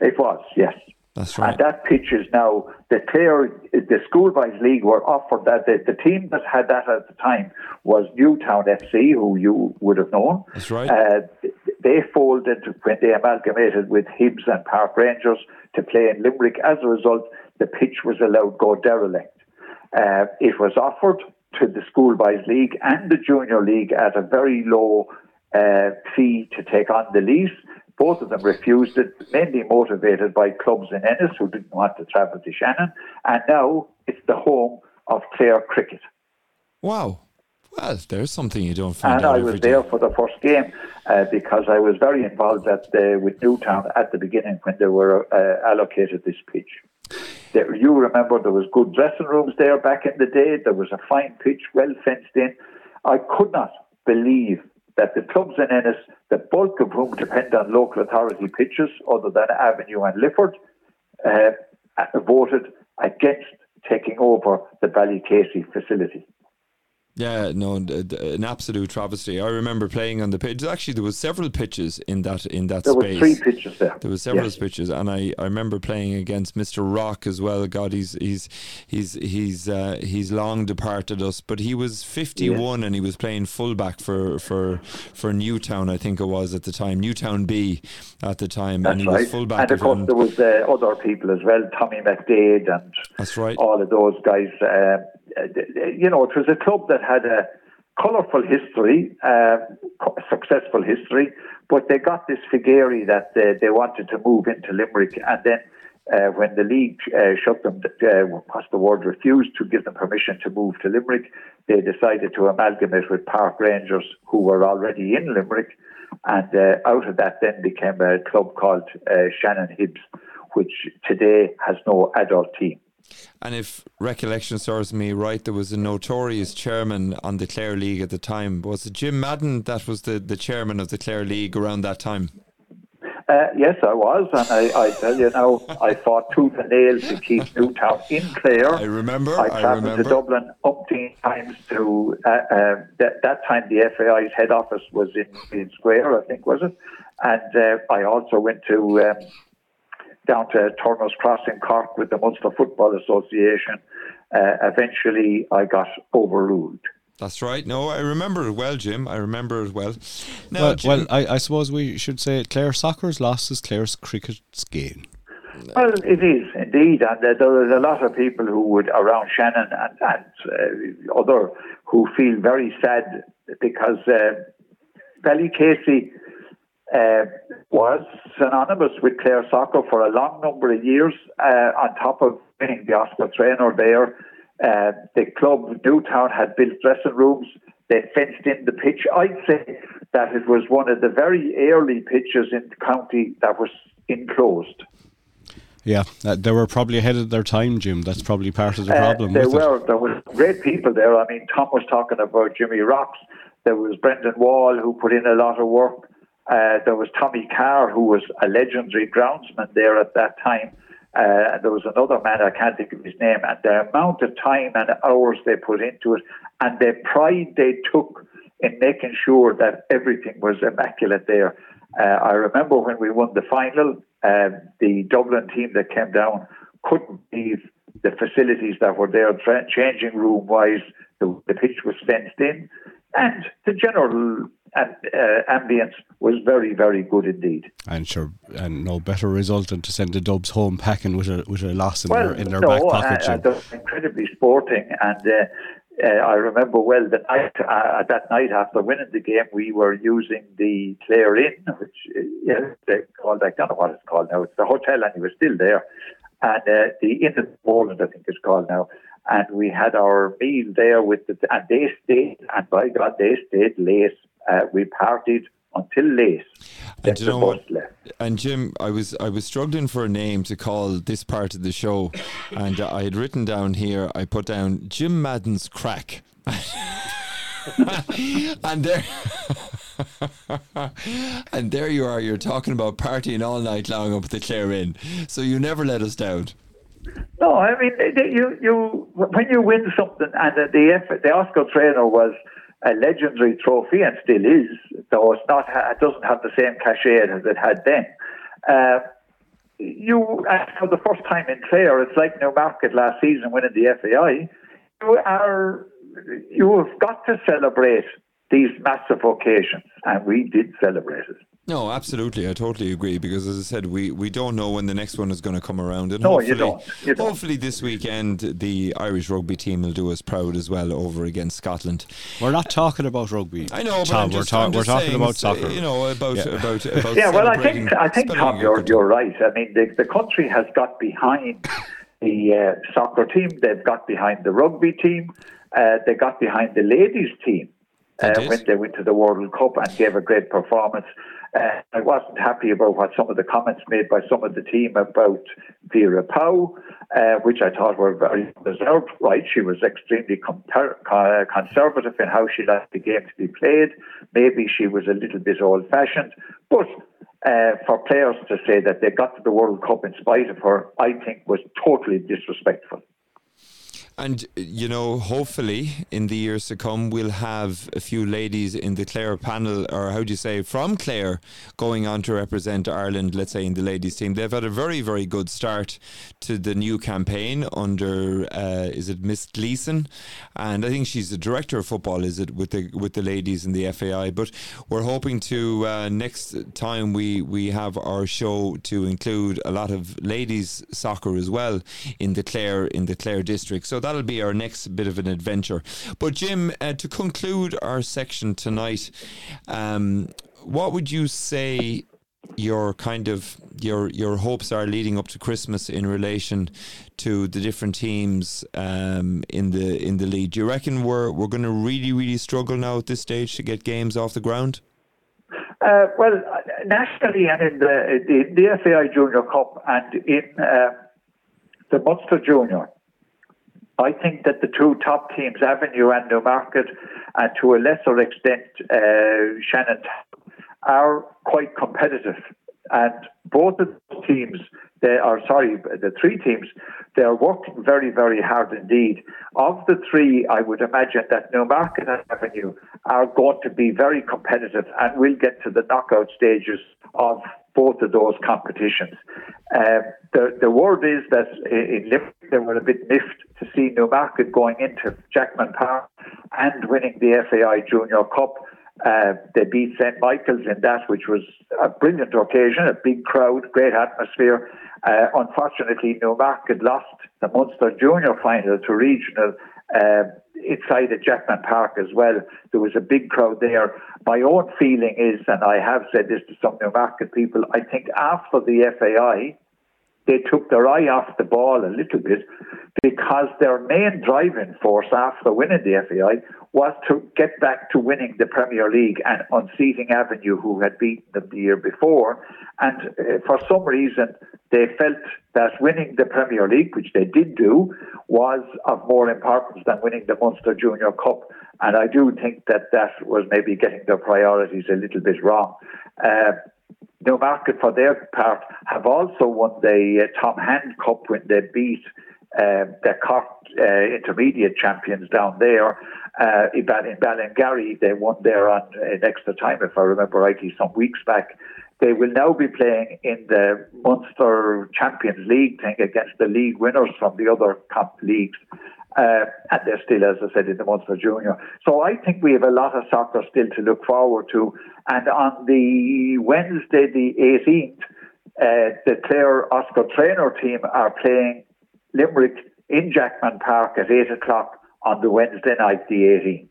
It was, yes. That's right. And that pitch is now the Clare, the schoolboys league were offered that. The, the, team that had that at the time was Newtown FC, who you would have known. That's right. Uh, they folded when they amalgamated with Hibs and Park Rangers to play in Limerick. As a result, the pitch was allowed go derelict. Uh, it was offered to the schoolboys league and the junior league at a very low uh, fee to take on the lease. Both of them refused it, mainly motivated by clubs in Ennis who didn't want to travel to Shannon. And now it's the home of Clare Cricket. Wow. Well, there's something you don't find and out. And I was there for the first game uh, because I was very involved at the, with Newtown at the beginning when they were uh, allocated this pitch. You remember there was good dressing rooms there back in the day. There was a fine pitch, well fenced in. I could not believe that the clubs in Ennis, the bulk of whom depend on local authority pitches other than Avenue and Lifford, uh, voted against taking over the Ballycasey facility. Yeah, no, an absolute travesty. I remember playing on the pitch. Actually, there was several pitches in that in that there space. There were three pitches there. There was several yes. pitches, and I, I remember playing against Mr. Rock as well. God, he's he's he's he's uh, he's long departed us, but he was fifty one and he was playing fullback for for for Newtown, I think it was at the time, Newtown B at the time, That's and he right. was fullback. And of course, there was uh, other people as well, Tommy McDade and That's right. all of those guys. Uh, you know, it was a club that had a colourful history, uh, successful history, but they got this figari that uh, they wanted to move into Limerick, and then uh, when the league uh, shut them, uh, what's the word, refused to give them permission to move to Limerick, they decided to amalgamate with Park Rangers, who were already in Limerick, and uh, out of that then became a club called uh, Shannon Hibs, which today has no adult team. And if recollection serves me right, there was a notorious chairman on the Clare League at the time. Was it Jim Madden that was the, the chairman of the Clare League around that time? Uh, yes, I was, and I, I tell you now, I fought tooth and nail to keep Newtown in Clare. I remember. I I, travelled remember. to Dublin umpteen times to. Uh, uh, that, that time, the FAI's head office was in, in Square, I think, was it? And uh, I also went to um, down to Turner's Cross in Cork with the Munster Football Association. Uh, eventually, I got overruled. That's right. No, I remember it well, Jim. I remember it well. Now, well, Jim, well I, I suppose we should say Clare soccer's lost is Clare's cricket's gain. Well, it is indeed, and uh, there is a lot of people who would around Shannon and, and uh, other who feel very sad because uh, Ballycasey uh, was synonymous with Clare soccer for a long number of years. Uh, on top of being the Oscar Traynor there, uh, the club Newtown had built dressing rooms. They fenced in the pitch. I'd say that it was one of the very early pitches in the county that was enclosed. Yeah, uh, they were probably ahead of their time, Jim. That's probably part of the Uh, problem. there with were it. there was great people there. I mean, Tom was talking about Jimmy Rocks. There was Brendan Wall who put in a lot of work. Uh, there was Tommy Carr who was a legendary groundsman there at that time. Uh, there was another man I can't think of his name. And the amount of time and hours they put into it, and the pride they took in making sure that everything was immaculate there. Uh, I remember when we won the final, um, the Dublin team that came down couldn't leave the facilities that were there, changing room wise. The, the pitch was fenced in, and the general uh, ambience was very, very good indeed. And sure, and no better result than to send the Dubs home packing with a with a loss in well, their in their no, back pocket. Jim. they're incredibly sporting, and uh, uh, I remember well the night uh, that night after winning the game, we were using the Clare Inn, which uh, yeah, they called I don't know what it's called now. It's the hotel, and it was still there, and uh, the Inn of Poland, I think it's called now. And we had our meal there with the, and they stayed, and by God, they stayed late. Uh, we partied until late. And you know what? And Jim, I was I was struggling for a name to call this part of the show, and I had written down here. I put down Jim Madden's crack, and there, and there you are. You're talking about partying all night long up at the Clare Inn. So you never let us down. No, I mean you you when you win something, and the the, F, the Oscar Traynor was a legendary trophy and still is, though it's not it doesn't have the same cachet as it had then. Uh, you for the first time in Clare, it's like Newmarket last season winning the FAI. You are you have got to celebrate these massive occasions, and we did celebrate it. No, absolutely. I totally agree because, as I said, we, we don't know when the next one is going to come around. And No, hopefully, you don't. You don't. hopefully this weekend the Irish rugby team will do us proud as well over against Scotland. We're not talking about rugby. I know, but Tom. I'm we're, ta- I'm we're talking saying, about soccer. You know about Yeah. about about. Yeah, well, I think I think Tom, you're you're right. I mean, the the country has got behind the uh, soccer team. They've got behind the rugby team. Uh, they got behind the ladies team uh, when they went to the World Cup and gave a great performance. Uh, I wasn't happy about what some of the comments made by some of the team about Vera Pauw, uh, which I thought were very deserved. Right, she was extremely com- conservative in how she liked the game to be played. Maybe she was a little bit old-fashioned, but uh, for players to say that they got to the World Cup in spite of her, I think was totally disrespectful. And, you know, hopefully in the years to come, we'll have a few ladies in the Clare panel, or how do you say, from Clare, going on to represent Ireland, let's say, in the ladies' team. They've had a very, very good start to the new campaign under, uh, is it Miss Gleeson? And I think she's the director of football, is it, with the with the ladies in the FAI. But we're hoping to, uh, next time we, we have our show, to include a lot of ladies' soccer as well in the Clare, in the Clare district. So that'll be our next bit of an adventure. But Jim, uh, to conclude our section tonight, um, what would you say? your kind of your your hopes are leading up to Christmas in relation to the different teams um, in the in the league. Do you reckon we're we're going to really really struggle now at this stage to get games off the ground? Uh, well, nationally and in the, the, the FAI Junior Cup and in uh, the Munster Junior, I think that the two top teams, Avenue and Newmarket, and to a lesser extent uh, Shannon, are quite competitive. And both of the teams, they are sorry, the three teams, they are working very, very hard indeed. Of the three, I would imagine that Newmarket and Avenue are going to be very competitive and will get to the knockout stages of both of those competitions. Um, the, the word is that in Limerick they were a bit miffed to see Newmarket going into Jackman Park and winning the FAI Junior Cup. Uh, they beat St Michael's in that, which was a brilliant occasion, a big crowd, great atmosphere. Uh, unfortunately, Newmarket lost the Munster Junior final to regional uh, inside at Jackman Park as well. There was a big crowd there. My own feeling is, and I have said this to some Newmarket people, I think after the FAI, they took their eye off the ball a little bit because their main driving force after winning the FAI was to get back to winning the Premier League and unseating Avenue, who had beaten them the year before. And uh, for some reason, they felt that winning the Premier League, which they did do, was of more importance than winning the Munster Junior Cup. And I do think that that was maybe getting their priorities a little bit wrong. Uh, Newmarket, for their part, have also won the uh, Tom Hand Cup when they beat uh, the Cork uh, intermediate champions down there. Uh, in Ballingarry, they won there on in extra time, if I remember rightly, some weeks back. They will now be playing in the Munster Champions League thing against the league winners from the other cup leagues. Uh, and they're still, as I said, in the Munster Junior. So I think we have a lot of soccer still to look forward to. And on the Wednesday, the 18th, uh, the Clare Oscar Traynor team are playing Limerick in Jackman Park at 8 o'clock on the Wednesday night, the 18th.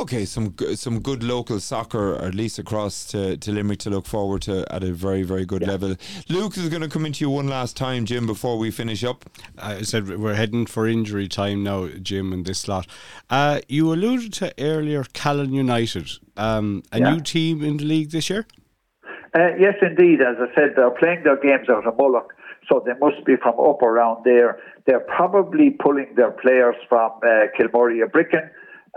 Okay, some some good local soccer, at least across to, to Limerick, to look forward to at a very very good yeah. level. Luke is going to come into you one last time, Jim, before we finish up. I said we're heading for injury time now, Jim, in this slot. Uh, you alluded to earlier Callan United, um, a yeah. new team in the league this year. Uh, yes, indeed. As I said, they're playing their games out of Mullagh, so they must be from up around there. They're probably pulling their players from uh, Kilmurry Ibrickane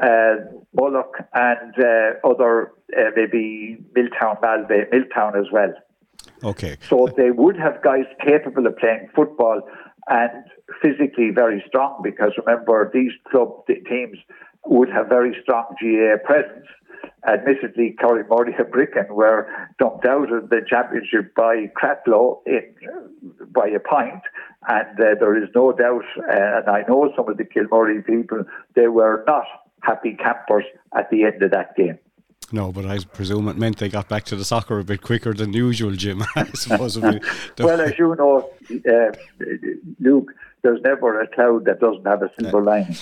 uh, Mullagh and uh, other uh, maybe Milltown, Malbay, Milltown as well. Okay. So they would have guys capable of playing football and physically very strong because remember these club teams would have very strong GAA presence. Admittedly, Kilmurry Ibrickane were dumped out of the championship by Cratloe in, by a point, and uh, there is no doubt, uh, and I know some of the Kilmurry people, they were not happy campers at the end of that game. No, but I presume it meant they got back to the soccer a bit quicker than usual, Jim. I suppose. well, as you know, uh, Luke, there's never a cloud that doesn't have a silver uh, lining.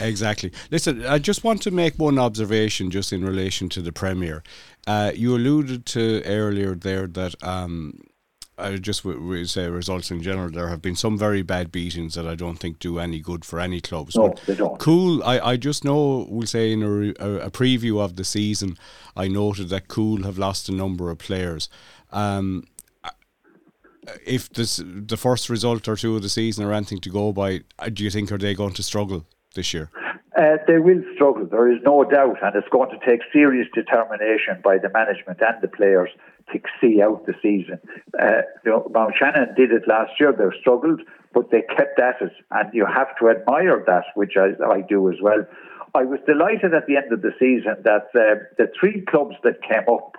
exactly. Listen, I just want to make one observation just in relation to the Premier. Uh, you alluded to earlier there that um, I just w- say results in general. There have been some very bad beatings that I don't think do any good for any clubs. No, but they don't. Cool. I, I just know we'll say in a, a, a, preview of the season, I noted that Cool have lost a number of players. Um, if this the first result or two of the season are anything to go by, uh, do you think are they going to struggle this year? Uh, they will struggle, there is no doubt, and it's going to take serious determination by the management and the players see out the season. Uh, you know, Mountshannon did it last year, they struggled, but they kept at it, and you have to admire that, which I, I do as well. I was delighted at the end of the season that uh, the three clubs that came up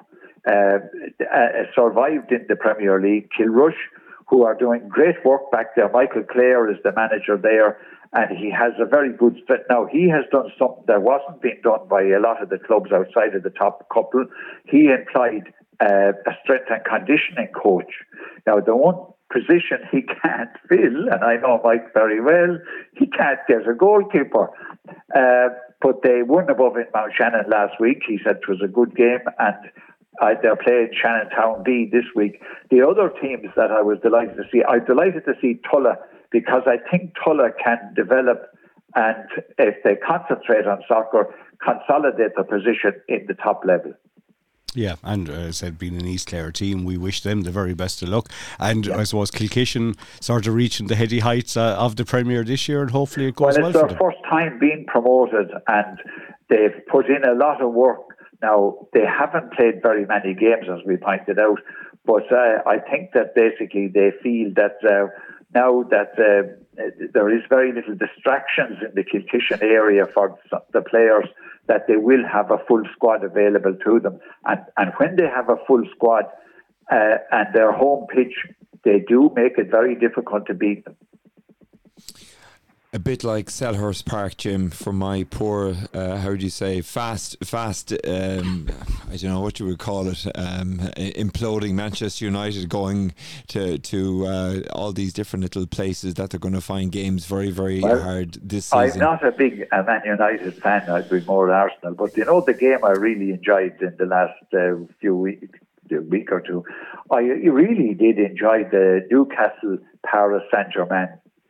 uh, uh, survived in the Premier League. Kilrush, who are doing great work back there. Michael Clare is the manager there, and he has a very good fit. Now, he has done something that wasn't being done by a lot of the clubs outside of the top couple. He employed uh, a strength and conditioning coach. Now, the one position he can't fill, and I know Mike very well, he can't get a goalkeeper. Uh, but they won above in Mountshannon last week. He said it was a good game, and uh, they're playing Shannon Town B this week. The other teams that I was delighted to see, I'm delighted to see Tulla because I think Tulla can develop and if they concentrate on soccer, consolidate the position in the top level. Yeah, and uh, as I said, being an East Clare team, we wish them the very best of luck. And I suppose Kilkishen sort of reaching the heady heights uh, of the Premier this year, and hopefully it goes well. It's their first time being promoted, and they've put in a lot of work now, they haven't played very many games, as we pointed out, but uh, I think that basically they feel that uh, now that uh, there is very little distractions in the Kilkishen area for the players, that they will have a full squad available to them. And, and when they have a full squad uh, and their home pitch, they do make it very difficult to beat them a bit like Selhurst Park, Jim, for my poor, uh, how do you say, fast, fast, um, I don't know what you would call it, um, imploding Manchester United going to to uh, all these different little places that they're going to find games very, very well, hard this season. I'm not a big uh, Man United fan, I'd be more Arsenal, but you know the game I really enjoyed in the last uh, few weeks. A week or two, I really did enjoy the Newcastle Paris Saint Germain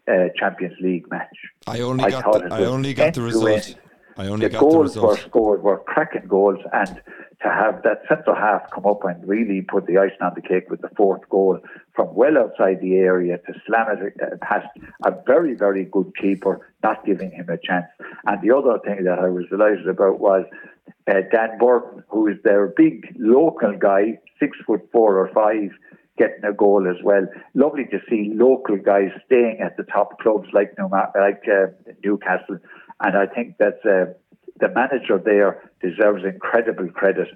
uh, Champions League match. I only I got the, I only got the result. I only the got goals the were scored were cracking goals, and to have that centre half come up and really put the icing on the cake with the fourth goal from well outside the area to slam it uh, past a very very good keeper, not giving him a chance. And the other thing that I was delighted about was uh, Dan Burton, who is their big local guy, six foot four or five getting a goal as well. Lovely to see local guys staying at the top clubs like like uh, Newcastle, and I think that uh, the manager there deserves incredible credit.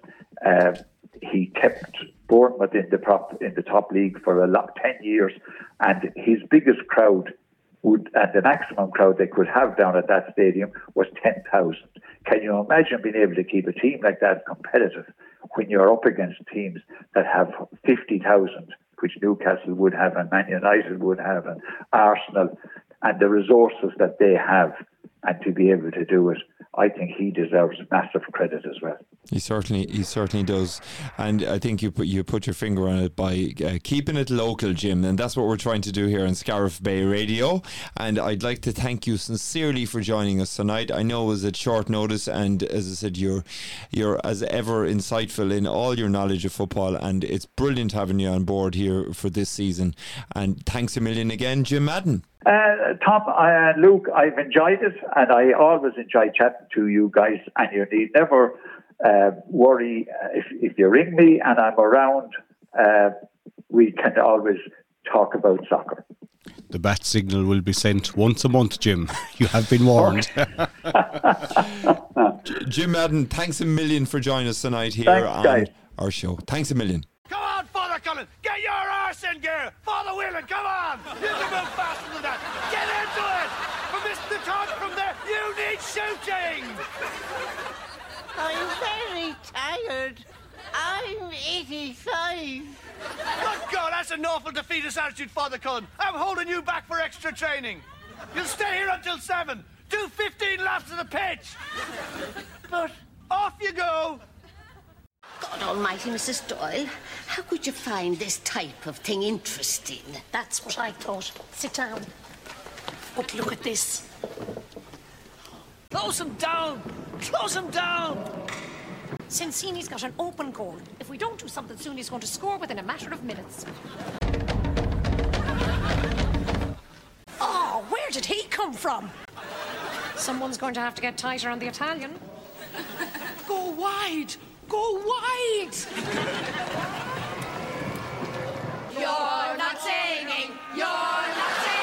Uh, he kept Bournemouth in the top in the top league for a lot ten years, and his biggest crowd would and the maximum crowd they could have down at that stadium was ten thousand. Can you imagine being able to keep a team like that competitive? When you're up against teams that have 50,000, which Newcastle would have and Man United would have and Arsenal, and the resources that they have, and to be able to do it, I think he deserves massive credit as well. He certainly, he certainly does, and I think you put you put your finger on it by uh, keeping it local, Jim, and that's what we're trying to do here on Scariff Bay Radio. And I'd like to thank you sincerely for joining us tonight. I know it was at short notice, and as I said, you're you're as ever insightful in all your knowledge of football, and it's brilliant having you on board here for this season. And thanks a million again, Jim Madden. Uh, Tom, uh, Luke, I've enjoyed it, and I always enjoy chatting to you guys. And you need never uh, worry uh, if, if you ring me and I'm around. Uh, we can always talk about soccer. The bat signal will be sent once a month, Jim. You have been warned. Jim Madden, thanks a million for joining us tonight here thanks, on guys. our show. Thanks a million. Come on, Cullen, get your arse in gear. Father Whelan, come on. You can move faster than that. Get into it. From to top from there, you need shooting. I'm very tired. I'm 85. Good God, that's an awful defeatist attitude, Father Cullen. I'm holding you back for extra training. You'll stay here until 7. Do 15 laps of the pitch. But off you go. God, almighty, Mrs. Doyle. How could you find this type of thing interesting? That's what I thought. Sit down. But look at this. Close him down! Close him down! Sensini's got an open goal. If we don't do something soon, he's going to score within a matter of minutes. Oh, where did he come from? Someone's going to have to get tighter on the Italian. Go wide! Go white! You're not singing. You're not singing.